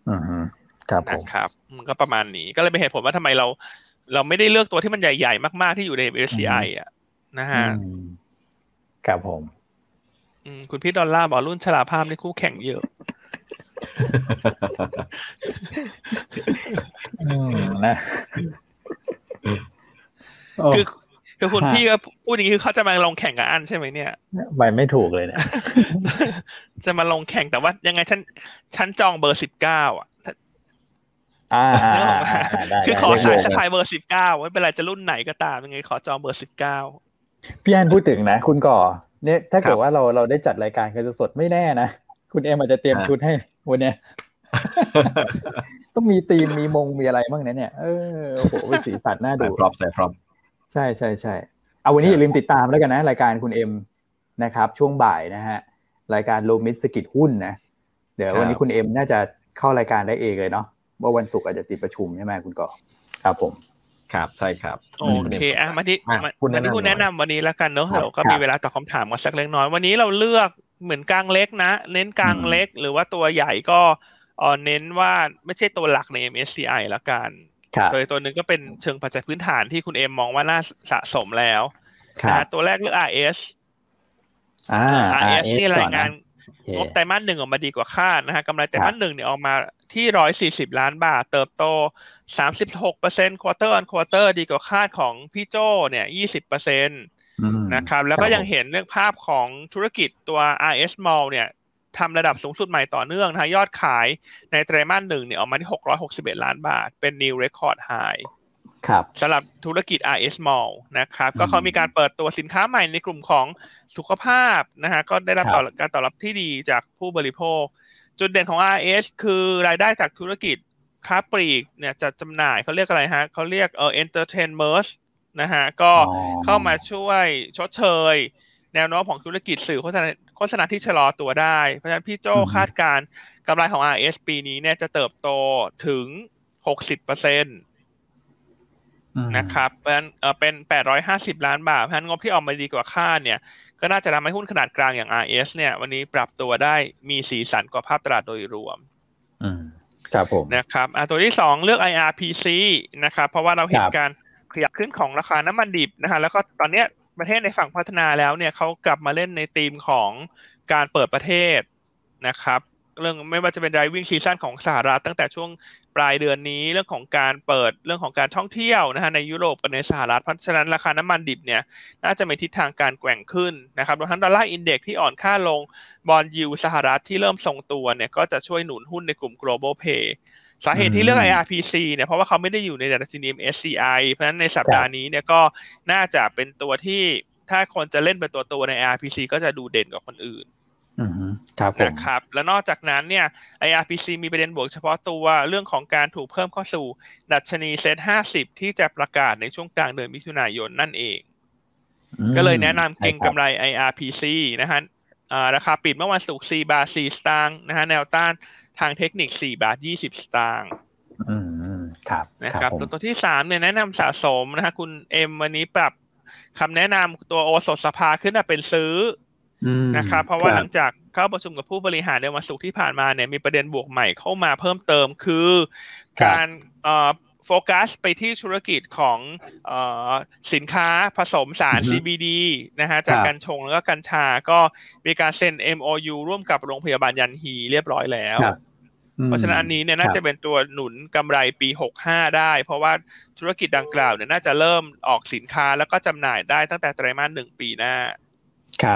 อืม ครับนะครับมันก็ประมาณนี้ก็เลยเป็นเหตุผลว่าทำไมเรา เราไม่ได้เลือกตัวที่มันใหญ่ๆ มากๆที่อยู่ใน MSCI อะนะฮะครับผมคุณพี่ดอลลาร์บอกรุ่นฉลาภาพในคู่แข่งเยอะนะคือคือคุณพี่ก็พูดอย่างนี้คือเขาจะมาลงแข่งกับอันใช่ไหมเนี่ยไปไม่ถูกเลยเนี่ย จะมาลงแข่งแต่ว่ายังไงฉันฉันจองเบอร์สิบเก้าอะ อ่าคือขอสายสปายเบอร์สิบเก้าไม่เป็นไรจะรุ่นไหนก็ตามยังไงขอจองเบอร์สิบเก้าพี่อันพูดถึงนะ คุณก่อเนี่ยถ้าเกิดว่าเราเราได้จัดรายการกันสดไม่แน่นะ คุณเอ็มอาจจะเตรียมชุดให้วันนี้ต้องมีธีมมีมงมีอะไรบ้างเนี่ยเออโอ้โหเป็นสีสันน่าดูพร้อมใส่พร้อมใช่ใช่ใช่เอาวันนี้อย่าลืมติดตามแล้วกันนะ รายการคุณเอ็มนะครับ ช่วงบ่ายนะฮะรายการโลมิสกิจหุ้นนะ เดี๋ยววันนี้คุณเอ็มน่าจะเข้ารายการได้เองเลยเนาะ เมื่อวันศุกร์อาจจะติดประชุมใช่ไหมคุณก่อครับผมครับใช่ครับโอเคอะมาที่มาที่คุณแนะนำวันนี้แล้วกันเนาะเราก็มีเวลาตอบคาถามมาสักเล็กน้อย วันนี้เราเลือกเหมือนกลางเล็กนะ เน้นกลางเล็ก หรือว่าตัวใหญ่ก็เน้นว่าไม่ใช่ตัวหลักใน MSCI ละกันส่วนตัวหนึ่งก็เป็นเชิงปัจจัยพื้นฐานที่คุณเอ็มมองว่าน่าสะสมแล้วนะตัวแรกเลือก RS RS นี่รายงานงบไตรมาสหนึ่งออกมาดีกว่าคาดนะฮะกำไรไตรมาสหนึ่งเนี่ยออกมา ที่ร้อยสี่สิบล้านบาท เติบโตสามสิบหกเปอร์เซ็นต์ quarter on quarter ดีกว่าคาดของพี่โจเนี่ยยี่สิบเปอร์เซ็นต์นะครับแล้วก็ยังเห็นเรื่องภาพของธุรกิจตัว RS Mall เนี่ยทำระดับสูงสุดใหม่ต่อเนื่องนะยอดขายในไตรมาสหนึ่งเนี่ยออกมาที่ 661 ล้านบาท เป็น new record high ครับสำหรับธุรกิจ RS Mall นะครับ ก็เขามีการเปิดตัวสินค้าใหม่ในกลุ่มของสุขภาพนะฮะก็ได้รับการตอบรับที่ดีจากผู้บริโภค จุดเด่นของ RS คือรายได้จากธุรกิจค้าปลีกเนี่ยจะจำหน่ายเขาเรียกอะไรฮะเขาเรียกเอ่อ entertainment นะฮะก็เข้ามาช่วยชดเชย แนวโน้มของธุรกิจสื่อโฆษณาโฆษณาที่ชะลอตัวได้ เพราะฉะนั้นพี่โจคาดการกำไรของ RS ปีนี้เนี่ยจะเติบโตถึง 60%เปอร์เซ็นต์นะครับเป็นเป็น 850 ล้านบาทเพราะฉะนั้นงบที่ออกมาดีกว่าคาดเนี่ย ก็น่าจะทำให้หุ้นขนาดกลางอย่าง RS เนี่ย วันนี้ปรับตัวได้มีสีสันกว่าภาพตลาดโดยรวมครับผมนะครับตัวที่สองเลือก IRPC นะครับ เพราะว่าเราเห็นการขยับขึ้นของราคาน้ำมันดิบนะฮะแล้วก็ตอนเนี้ยประเทศในฝั่งพัฒนาแล้วเนี่ยเขากลับมาเล่นในธีมของการเปิดประเทศนะครับ เรื่องไม่ว่าจะเป็น driving season ของสหรัฐตั้งแต่ช่วงปลายเดือนนี้เรื่องของการเปิดเรื่องของการท่องเที่ยวนะฮะในยุโรปกับในสหรัฐเพราะฉะนั้นราคาน้ำมันดิบเนี่ยน่าจะมีทิศทางการแกว่งขึ้นนะครับรวมทั้งดอลลาร์อินเด็กที่อ่อนค่าลงบอลยูสหรัฐที่เริ่มทรงตัวเนี่ยก็จะช่วยหนุนหุ้นในกลุ่ม global pay สาเหตุที่เลือก IRPC เนี่ยเพราะว่าเขาไม่ได้อยู่ในดัชนี MSCI เพราะฉะนั้นในสัปดาห์นี้เนี่ยก็น่าจะเป็นตัวที่ถ้าคนจะเล่นเป็นตัวตัวใน IRPC ก็จะดูเด่นกว่าคนอื่น ครับนะครับ และนอกจากนั้นเนี่ย IRPC มีประเด็นบวกเฉพาะตัวเรื่องของการถูกเพิ่มเข้าสู่ ดัชนีเซ็ตห้าสิบที่จะประกาศในช่วงกลางเดือนมิถุนายนนั่นเอง ก็เลยแนะนำเก่งกำไร IRPC นะฮะราคาปิดเมื่อวันศุกร์4บาท 4 สตางค์นะฮะแนวต้านทางเทคนิค 4 บาท 20 สตางค์ครับนะครับตัวตัวที่สามเนี่ยแนะนำสะสมนะฮะคุณเอ็มวันนี้ปรับคำแนะนำตัวโอสถสภาขึ้นมาเป็นซื้อ นะครับเพราะว่าหลังจากเข้าประชุมกับผู้บริหารในวันศุกร์ที่ผ่านมาเนี่ยมีประเด็นบวกใหม่เข้ามาเพิ่มเติมคือ การโฟกัสไปที่ธุรกิจของสินค้าผสมสาร CBD นะฮะจากกัญชงแล้วก็กัญชาก็มีการเซ็น MOU ร่วมกับโรงพยาบาลยันฮีเรียบร้อยแล้วเพราะฉะนั้นอันนี้เนี่ยน่าจะเป็นตัวหนุนกำไรปีหกห้าได้ เพราะว่าธุรกิจดังกล่าวเนี่ยน่าจะเริ่มออกสินค้าแล้วก็จำหน่ายได้ตั้งแต่ไตรมาสหนึ่งปีหน้า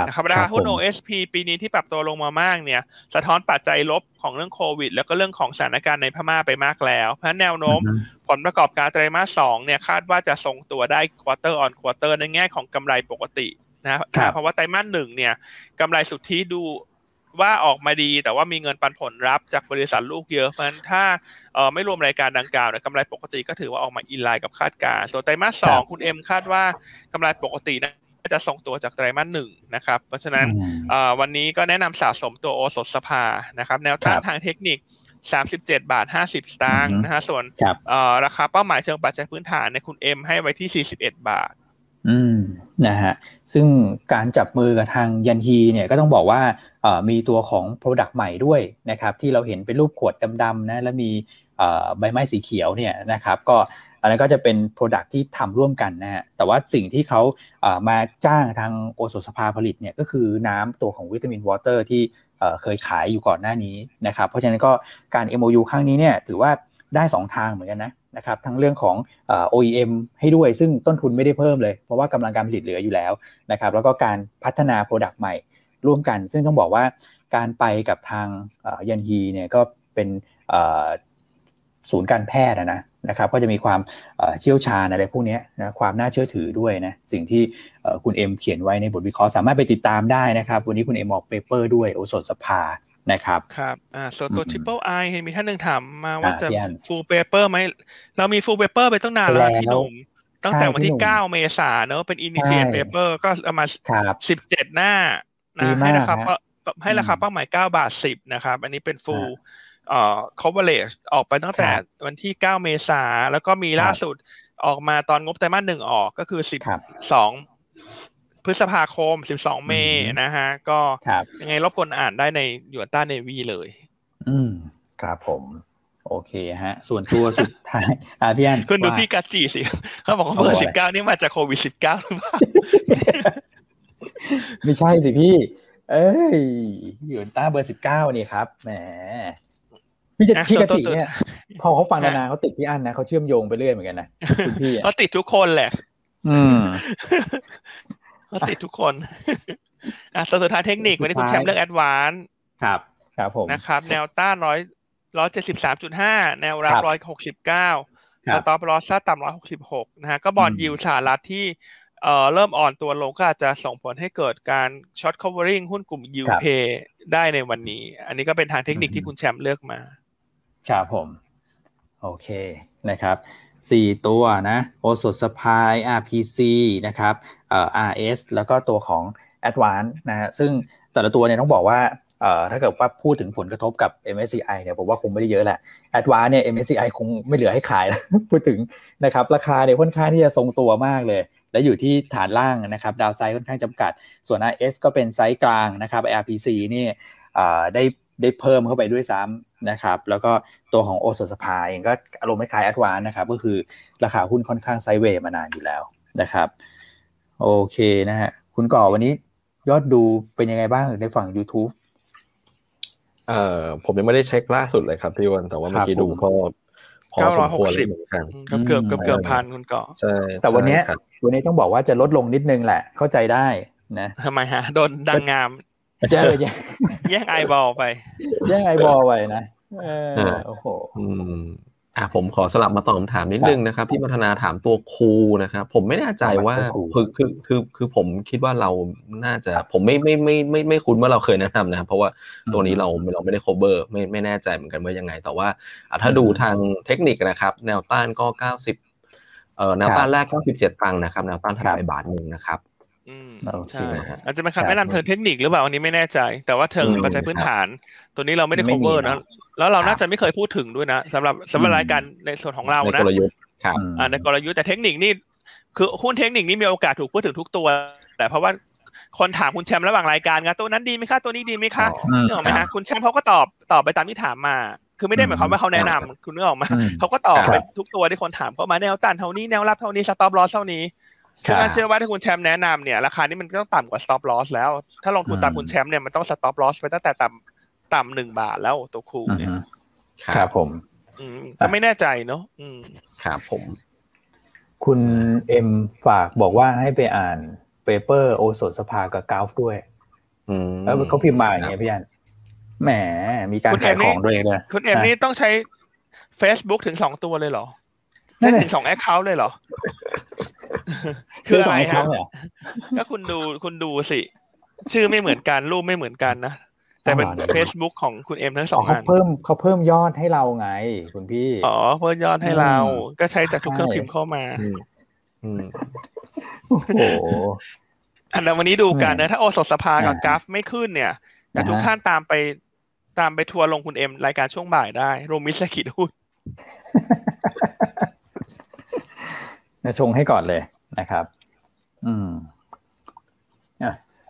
นะครับราคาหุ้น OSP ปีนี้ที่ปรับตัวลงมามากเนี่ย สะท้อนปัจจัยลบของเรื่องโควิด แล้วก็เรื่องของสถานการณ์ในพม่าไปมากแล้ว เพราะแนวโน้มผลประกอบการไตรมาสสองเนี่ยคาดว่าจะทรงตัวได้ quarter on quarter ในแง่ของกำไรปกตินะเพราะว่าไตรมาสหนึ่งเนี่ยกำไรสุทธิดูว่าออกมาดีแต่ว่ามีเงินปันผลรับจากบริษัทลูกเยอะเพราะฉะนั้นถ้าเออไม่รวมรายการดังกล่าวเนี่ยกำไรปกติก็ถือว่าออกมา in line กับคาดการณ์ส่วนไตรมาสสองคุณเอ็มคาดว่ากำไรปกตินะ จะส่งตัวจากไตรมาสหนึ่งนะครับ เพราะฉะนั้นวันนี้ก็แนะนำสะสมตัวโอสถสภานะครับ แนวต้านทางเทคนิค 37 บาท 50 สตางค์นะฮะส่วนราคาเป้าหมายเชิงปัจจัยพื้นฐานในคุณเอ็มให้ไว้ที่ 41 บาท อืมนะฮะซึ่งการจับมือกับทางยันฮีเนี่ยก็ต้องบอกว่ามีตัวของ Product ใหม่ด้วยนะครับ ที่เราเห็นเป็นรูปขวดดำๆนะแล้วมีใบไม้สีเขียวเนี่ยนะครับ ก็ อันนั้นก็จะเป็น Product ที่ทำร่วมกันนะฮะแต่ว่าสิ่งที่เขามาจ้างทางโอสถสภาผลิตเนี่ยก็คือน้ำตัวของวิตามินวอเตอร์ที่เคยขายอยู่ก่อนหน้านี้นะครับเพราะฉะนั้นก็การ MOU ครั้งนี้เนี่ยถือว่าได้ 2 ทางเหมือนกันนะนะครับทั้งเรื่องของ OEM ให้ด้วยซึ่งต้นทุนไม่ได้เพิ่มเลย เพราะว่ากำลังการผลิตเหลืออยู่แล้วนะครับแล้วก็การพัฒนา Product ใหม่ร่วมกัน ซึ่งต้องบอกว่าการไปกับทางยันฮีเนี่ยก็เป็นศูนย์การแพทย์นะ นะครับก็จะมีความเชี่ยวชาญอะไรพวกนี้นะความน่าเชื่อถือด้วยนะสิ่งที่คุณเอ็มเขียนไว้ในบทวิเคราะห์สามารถไปติดตามได้นะครับ วันนี้คุณเอ็มออก paper ด้วยโอสถสภานะครับครับอ่าส่วนตัว Triple I เห็นมีท่านหนึ่งถามมาว่าจะ full paper ไหมเรามี full paper ไปตั้งนานแล้วพี่หนุ่มตั้งแต่วันที่ 9 เมษาเนอะเป็น initiate paper ก็ประมาณ17หน้านะให้ราคาให้ราคาเป้าหมาย 9 บาท 10 นะครับ อันนี้เป็น full เอ่อ coverage ออกไปตั้งแต่วันที่ 9 เมษาแล้วก็มีล่าสุดออกมาตอนงบไตรมาสหนึ่งออกก็คือ 12 พฤษภาคม 12 เมษนะฮะ ก็ยังไงรบกวนอ่านได้ในยูนต้าเนวีเลย อืมครับผม โอเคฮะ ส่วนตัวสุดท้ายอ่าพี่อันคุณดูพี่กัจจีสิเขาบอกว่าเบอร์สิบเก้านี่มาจากโควิดสิบเก้าหรือเปล่าไม่ใช่สิพี่ เอ้ยยูนต้าเบอร์สิบเก้านี่ครับแหม พี่จะพี่กติเนี่ย พอเขาฟังนานๆเขาติดพี่อันนะเขาเชื่อมโยงไปเรื่อยเหมือนกันนะคุณพี่เขาติดทุกคนแหละ อืมเขาติดทุกคนอะสุดท้ายเทคนิควันนี้คุณแชมป์เลือกแอดวานครับ ครับผมนะครับ แนวต้านร้อยร้อยเจ็ดสิบสามจุดห้าแนวรับร้อยหกสิบเก้าสต็อปลอสต่ำร้อยหกสิบหกนะฮะก็บอลยิวสหรัฐที่เอ่อเริ่มอ่อนตัวลงก็อาจจะส่งผลให้เกิดการช็อต covering หุ้นกลุ่มยูเพได้ในวันนี้ อันนี้ก็เป็นทางเทคนิคที่คุณแชมป์เลือกมา ครับผม โอเคนะครับสี่ตัวนะโอสดสปาย RPC นะครับเอ่อ RS แล้วก็ตัวของ Advance นะฮะซึ่งแต่ละตัวเนี่ยต้องบอกว่าเอ่อถ้าเกิดว่าพูดถึงผลกระทบกับ MSCI เนี่ยผมว่าคงไม่ได้เยอะแหละ Advance เนี่ย MSCI คงไม่เหลือให้ขายแล้วพูดถึงนะครับราคาเนี่ยค่อนข้างที่จะทรงตัวมากเลย และอยู่ที่ฐานล่างนะครับ downside ค่อนข้างจำกัด ส่วน RS ก็เป็นไซส์กลางนะครับ RPC นี่ได้ ได้เพิ่มเข้าไปด้วยซ้ำนะครับ แล้วก็ตัวของโอสถสภาเองก็อารมณ์คล้าย ADVANC นะครับ ก็คือราคาหุ้นค่อนข้าง sideway มานานอยู่แล้วนะครับ โอเคนะฮะคุณก่อวันนี้ยอดดูเป็นยังไงบ้างในฝั่ง YouTube เอ่อผมยังไม่ได้เช็คล่าสุดเลยครับพี่วันแต่ว่าเมื่อกี้ดูก็พอสมควรเหมือนกันเกือบเกือบเกือบพันคุณก่อใช่แต่วันนี้วันนี้ต้องบอกว่าจะลดลงนิดนึงแหละเข้าใจได้นะทำไมฮะโดนดังงาม แย่แย่งไอบอลไป แย่งไอบอลไปนะเออโอ้โหอะผมขอสลับมาตอบคำถามนิดนึงนะครับพี่มัฒนาถามตัวครูนะครับผมไม่แน่ใจว่าคือคือคือคือผมคิดว่าเราน่าจะผมไม่ไม่ไม่ไม่ไม่คุ้นว่าเราเคยแนะนำนะครับเพราะว่าตัวนี้เราเราไม่ได้ cover ไม่ไม่แน่ใจเหมือนกันว่ายังไง แต่ว่าถ้าดูทางเทคนิคนะครับ แนวต้านก็เก้าสิบเอ่อแนวต้านแรกเก้าสิบเจ็ดตังค์นะครับแนวต้านทลายบาทหนึ่งนะครับ อืมใช่อาจจะเป็นคำแนะนำเทิงเทคนิคหรือเปล่าอันนี้ไม่แน่ใจ แต่ว่าเทิงปัจจัยพื้นฐาน ตัวนี้เราไม่ได้ cover นะแล้วเราน่าจะไม่เคยพูดถึงด้วยนะสำหรับสำหรับรายการในส่วนของเรานะในกลยุทธ์ครับอ่าในกลยุทธ์แต่เทคนิคนี่คือหุ้นเทคนิคนี่มีโอกาสถูกพูดถึงทุกตัว แต่เพราะว่าคนถามคุณแชมป์ระหว่างรายการไงตัวนั้นดีไหมคะตัวนี้ดีไหมคะนึกออกไหมฮะคุณแชมป์เขาก็ตอบตอบไปตามที่ถามมา คือไม่ได้หมายความว่าเขาแนะนำคุณนึกออกมาเขาก็ตอบไปทุกตัวที่คนถามเข้ามาแนวต้านเท่านี้แนวรับเท่านี้สต็อปลอสเท่านี้ คือการเชื่อว่าถ้าคุณแชมป์แนะนำเนี่ยราคานี้มันก็ต้องต่ำกว่า stop loss แล้ว ถ้าลงทุนตามคุณแชมป์เนี่ยมันต้อง stop loss ไปตั้งแต่ต่ำต่ำหนึ่งบาทแล้วตัวคูเนี่ยครับผมก็ไม่แน่ใจเนาะครับผม คุณเอ็มฝากบอกว่าให้ไปอ่าน paper โอสถสภากับ GULF ด้วยแล้วเขาพิมพ์มาอย่างเงี้ยพี่อันแหมมีการขายของด้วยเลยคุณเอ็มนี่ต้องใช้ Facebook ถึงสองตัวเลยเหรอ ใช้ถึงสอง account เลยเหรอ คืออะไรครับก็คุณดูคุณดูสิ ชื่อไม่เหมือนกัน รูปไม่เหมือนกันนะ แต่เป็น Facebook ของคุณเอ็มทั้งสองอันเขาเพิ่มเขาเพิ่มยอดให้เราไง คุณพี่ อ๋อ เพิ่มยอดให้เรา ก็ใช้จากทุกเครื่องพิมพ์เข้ามาโอ้โหอันนั้นวันนี้ดูกันนะถ้าโอสถสภากับกราฟไม่ขึ้นเนี่ยแต่ทุกท่านตามไปตามไปทัวร์ลงคุณเอ็มรายการช่วงบ่ายได้รวมมิสกิดหุ้นนะ ชงให้ก่อนเลยนะครับ อืม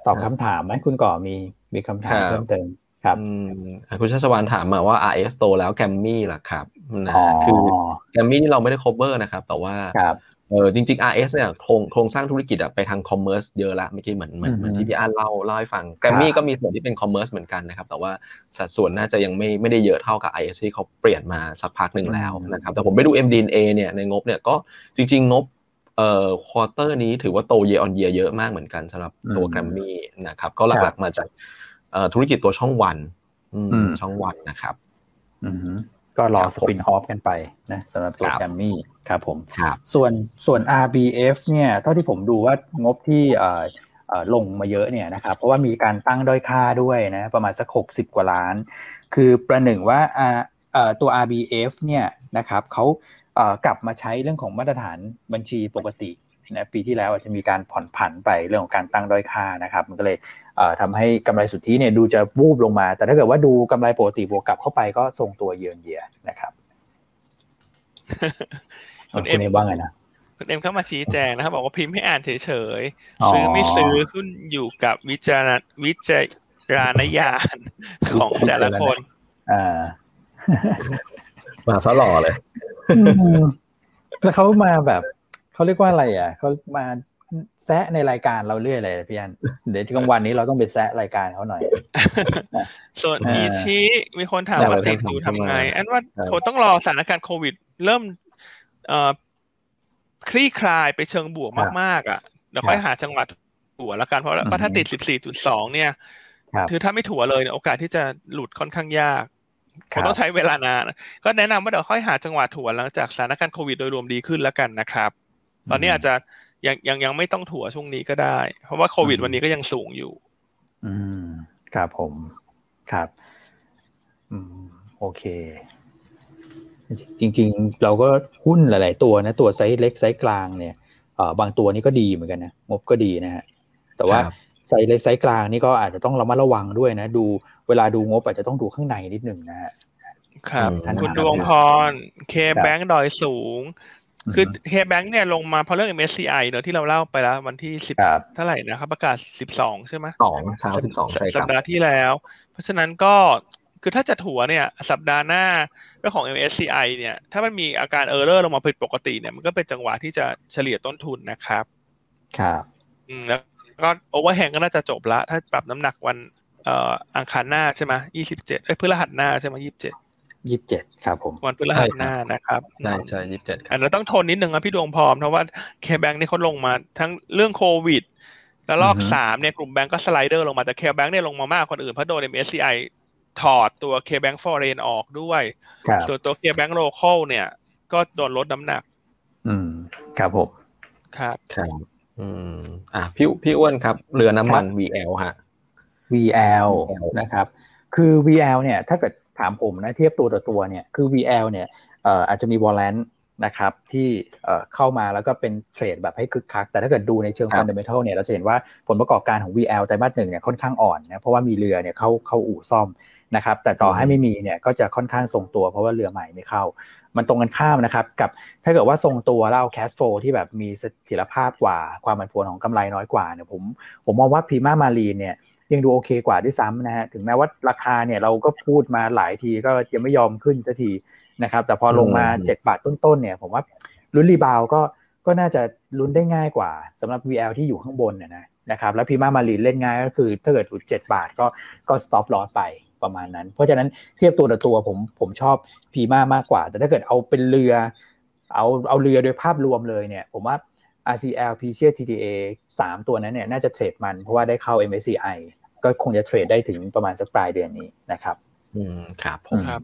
ตอบคำถามไหมคุณก่อมีมีคำถามเพิ่มเติมครับคุณชัชวานถามมาว่า RS โตแล้วแกรมมี่ล่ะครับนะคือแกรมมี่นี่เราไม่ได้ cover นะครับ แต่ว่าเออจริงๆ RS เนี่ยโครงโครงสร้างธุรกิจอะไปทาง commerce เยอะละเมื่อกี้เหมือนเหมือนเหมือนที่พี่อันเล่าเล่าให้ฟังแกรมมี่ก็มีส่วนที่เป็น commerce เหมือนกันนะครับ แต่ว่าสัดส่วนน่าจะยังไม่ไม่ได้เยอะเท่ากับ RS ที่เขาเปลี่ยนมาสักพักหนึ่งแล้วนะครับแต่ผมไปดู MD&A เนี่ยในงบเนี่ยก็จริง ๆ งบเอ่อ quarter นี้ถือว่าโต year on year เยอะมากเหมือนกันสำหรับตัวแกรมมี่นะครับก็หลักๆมาจากธุรกิจตัวช่องวันช่องวันนะครับ ก็รอ spin off กันไปนะสำหรับตัวแกรมมี่ครับผมส่วนส่วน RBF เนี่ยเท่าที่ผมดูว่างบที่ลงมาเยอะเนี่ยนะครับเพราะว่ามีการตั้งด้อยค่าด้วยนะประมาณสัก 60 กว่าล้าน คือประหนึ่งว่าตัว RBF เนี่ยนะครับเขากลับมาใช้เรื่องของมาตรฐานบัญชีปกติ นะปีที่แล้วอาจจะมีการผ่อนผันไปเรื่องของการตั้งด้อยค่านะครับ มันก็เลยทำให้กำไรสุทธิเนี่ยดูจะวูบลงมา แต่ถ้าเกิดว่าดูกำไรปกติบวกกลับเข้าไปก็ทรงตัวเยือนเยียนะครับคุณเอ็มว่าไงนะคุณเอ็มเข้ามาชี้แจงนะครับ บอกว่าพิมพ์ให้อ่านเฉยๆซื้อไม่ซื้อขึ้นอยู่กับวิจารณวิจารณญาณของแต่ละคนอ่ามาซะหล่อเลยแล้วเขามาแบบ เขาเรียกว่าอะไรอะเขามาแซะในรายการเราเรื่อยเลยพี่อันเดี๋ยวกลางวันนี้เราต้องไปแซะรายการเขาหน่อย ส่วนอีชีมีคนถามว่าติดอยู่ทำไง อันว่าคงต้องรอสถานการณ์โควิด เริ่มเอ่อคลี่คลายไปเชิงบวกมากๆ อะเดี๋ยวค่อยหาจังหวัดถัวแล้วกันเพราะว่าถ้าติดสิบสี่จุดสองเนี่ยคือถ้าไม่ถัวเลยโอกาสที่จะหลุดค่อนข้างยากคงต้องใช้เวลานานก็แนะนำว่าเดี๋ยวค่อยหาจังหวะถัวหลังจากสถานการณ์โควิดโดยรวมดีขึ้นแล้วกันนะครับ ตอนนี้อาจจะยังยังยังไม่ต้องถัวช่วงนี้ก็ได้ เพราะว่าโควิดวันนี้ก็ยังสูงอยู่ อืมครับผมครับ อืมโอเค จริง ๆ เราก็หุ้นหลาย ๆ ตัวนะ ตัวไซส์เล็กไซส์กลางเนี่ยเอ่อบางตัวนี้ก็ดีเหมือนกันนะงบก็ดีนะฮะแต่ว่าไซส์เล็กไซส์กลางนี่ก็อาจจะต้องระมัดระวังด้วยนะ ดูเวลาดูงบอาจจะต้องดูข้างในนิดหนึ่งนะฮะครับคุณดวงพร KBANK ดอยสูง คือ KBANK เนี่ยลงมาเพราะเรื่อง MSCI เนอะที่เราเล่าไปแล้ววันที่สิบเท่าไหร่นะครับ ประกาศสิบสองใช่ไหมสองเช้าสิบสองใช่สัปดาห์ที่แล้ว เพราะฉะนั้นก็คือถ้าจะถัวเนี่ย สัปดาห์หน้าเรื่องของ MSCI เนี่ย ถ้ามันมีอาการ error ลงมาผิดปกติเนี่ยมันก็เป็นจังหวะที่จะเฉลี่ยต้นทุนนะครับ ครับอืมแล้วก็ overhang ก็น่าจะจบละ ถ้าปรับน้ำหนักวันเอ่ออังคารหน้าใช่ไหมยี่สิบเจ็ดเอ้ยพฤหัสหน้าใช่ไหมยี่สิบเจ็ด ยี่สิบเจ็ดครับผม วันพฤหัสหน้านะครับใช่ใช่ยี่สิบเจ็ดอันนั้นต้องทนนิดนึงนะพี่ดวงพรเพราะว่า KBANK นี่เขาลงมาทั้งเรื่องโควิด แล้วรอบสามเนี่ยกลุ่มแบงก์ก็สไลเดอร์ลงมาแต่ KBANK เนี่ยลงมามากคนอื่นเพราะโดน MSCI ถอดตัว KBANK foreign ออกด้วย ส่วนตัว KBANK local เนี่ย ก็โดนลดน้ำหนัก อืม ครับผม ครับครับอืม อะพี่พี่อ้วนครับ เรือน้ำมัน VL ฮะ VL นะครับ คือ VL เนี่ย ถ้าเกิด ถามผมนะเทียบตัวต่อตัวเนี่ยคือ VL เนี่ยอาจจะมีวอลเลนนะครับที่เข้ามาแล้วก็เป็น trade แบบให้คึกคัก แต่ถ้าเกิดดูในเชิง fundamental เนี่ยเราจะเห็นว่าผลประกอบการของ VL ไตรมาสหนึ่งเนี่ยค่อนข้างอ่อนนะเพราะว่ามีเรือเนี่ยเข้าเข้าอู่ซ่อมนะครับแต่ต่อให้ไม่มีเนี่ยก็จะค่อนข้างทรงตัวเพราะว่าเรือใหม่ไม่เข้า มันตรงกันข้ามนะครับกับถ้าเกิดว่าทรงตัวแล้วเอา cash flow ที่แบบมีเสถียรภาพกว่าความผันผวนของกำไรน้อยกว่าเนี่ยผมผมมองว่า Prima Marine เนี่ย ยังดูโอเคกว่าด้วยซ้ำนะฮะถึงแม้ว่าราคาเนี่ยเราก็พูดมาหลายทีก็ยังไม่ยอมขึ้นสักทีนะครับ แต่พอลงมา7บาทต้นๆเนี่ย ผมว่าลุ้น rebound ก็ก็น่าจะลุ้นได้ง่ายกว่าสำหรับ VL ที่อยู่ข้างบนเนี่ยนะนะครับแล้ว Prima Marine เล่นง่ายก็คือถ้าเกิดหลุด7บาทก็ก็ stop loss ไปประมาณนั้น เพราะฉะนั้นเทียบตัวต่อตัวผมผมชอบ Prima มากกว่า แต่ถ้าเกิดเอาเป็นเรือ เอาเอาเรือโดยภาพรวมเลยเนี่ย ผมว่า RCL PSL TTA 3 ตัวนั้นเนี่ยน่าจะ trade มันเพราะว่าได้เข้า MSCI ก็คงจะ trade ได้ถึงประมาณสักปลายเดือนนี้นะครับ อืมครับผมครับ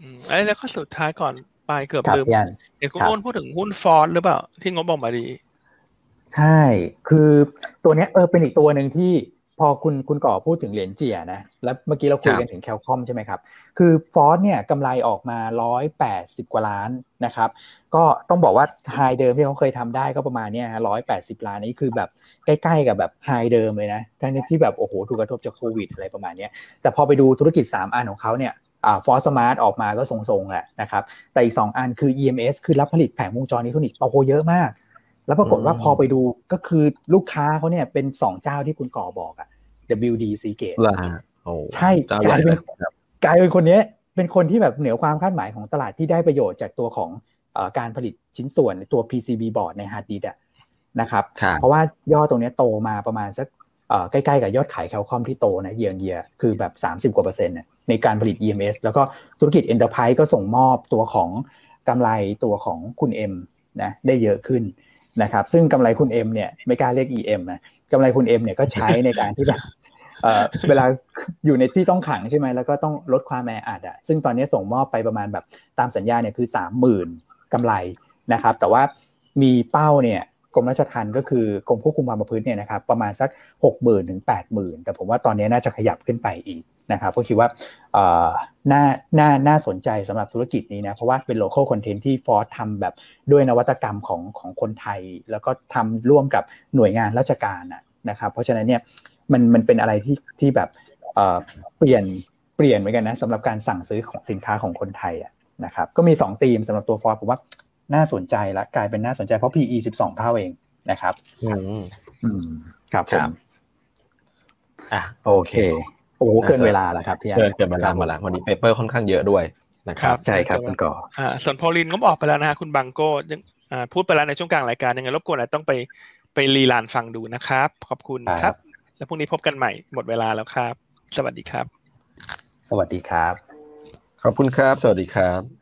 อืมแล้วก็สุดท้ายก่อนไปเกือบลืมเดี๋ยวคุณอ้นพูดถึงหุ้นฟอร์ดหรือเปล่า ที่งบออกมาดี ใช่ คือตัวนี้เออเป็นอีกตัวหนึ่งที่พอคุณคุณก่อพูดถึงเหรียญเจียนะ แล้วเมื่อกี้เราคุยกันถึงแคลคอมใช่ไหมครับ คือฟอร์ดเนี่ยกำไรออกมา 180 กว่าล้านนะครับ ก็ต้องบอกว่าไฮเดิมที่เขาเคยทำได้ก็ประมาณเนี้ยร้อยแปดสิบล้านนี้คือแบบใกล้ๆกับแบบไฮเดิมเลยนะทั้งที่แบบโอ้โหถูกกระทบจากโควิดอะไรประมาณนี้แต่พอไปดูธุรกิจ 3 อันของเขาเนี่ยอ่า Forth Smart ออกมาก็ทรงๆแหละนะครับ แต่อีก 2 อันคือ EMS คือรับผลิตแผงวงจรอิเล็กทรอนิกส์โตเยอะมาก แล้วปรากฏว่าพอไปดูก็คือลูกค้าเขาเนี่ยเป็น 2 เจ้าที่คุณก่อบอกอะ WD Seagate ใช่กลายเป็นกลายเป็นคนนี้เป็นคนที่แบบเหนือความคาดหมายของตลาดที่ได้ประโยชน์จากตัวของ การผลิตชิ้นส่วนตัว PCB บอร์ดในฮาร์ดดิสก์นะครับ เพราะว่ายอดตรงนี้โตมาประมาณสักใกล้ๆกับยอดขาย Cal-Comp ที่โตนะ year year คือแบบ 30 กว่าเปอร์เซ็นต์ในการผลิต EMS แล้วก็ธุรกิจ Enterprise ก็ส่งมอบตัวของกำไรตัวของคุณเอ็มนะได้เยอะขึ้นนะครับ ซึ่งกำไรคุณเอ็มเนี่ยไม่กล้าเรียก EM นะกำไรคุณเอ็มเนี่ยก็ใช้ในการที่แบบเวลาอยู่ในที่ต้องขังใช่ไหมแล้วก็ต้องลดความแออัดอะซึ่งตอนนี้ส่งมอบไปประมาณแบบตามสัญญาเนี่ยคือสามหมื่น กำไรนะครับ แต่ว่ามีเป้าเนี่ยกรมราชทัณฑ์ก็คือกรมควบคุมความประพฤติเนี่ยนะครับประมาณสักหกหมื่นถึงแปดหมื่นแต่ผมว่าตอนนี้น่าจะขยับขึ้นไปอีกนะครับก็คิดว่าน่าน่าน่าสนใจสำหรับธุรกิจนี้นะ เพราะว่าเป็น local content ที่ Forth ทำแบบด้วยนวัตกรรมของของคนไทย แล้วก็ทำร่วมกับหน่วยงานราชการนะครับเพราะฉะนั้นเนี่ยมันมันเป็นอะไรที่ที่แบบเปลี่ยนเปลี่ยนเหมือนกันนะสำหรับการสั่งซื้อของสินค้าของคนไทยอะ นะครับก็มี2ธีมสำหรับตัวฟอร์ผมว่าน่าสนใจละกลายเป็นน่าสนใจเพราะ PE 12 เท่าเองนะครับอืมอืมครับผมอะโอเคโอ้เกินเวลาแล้วครับพี่เกินเกินเวลามาแล้ววันนี้เปเปอร์ค่อนข้างเยอะด้วยนะครับใช่ครับคุณก่ออ่าส่วนพอลินก็บอกไปแล้วนะคุณบังโก้ยังอ่าพูดไปแล้วในช่วงกลางรายการยังไงรบกวนอาจต้องไปไปรีลานฟังดูนะครับ ขอบคุณครับ แล้วพรุ่งนี้พบกันใหม่หมดเวลาแล้วครับ สวัสดีครับ สวัสดีครับ ขอบคุณครับ สวัสดีครับ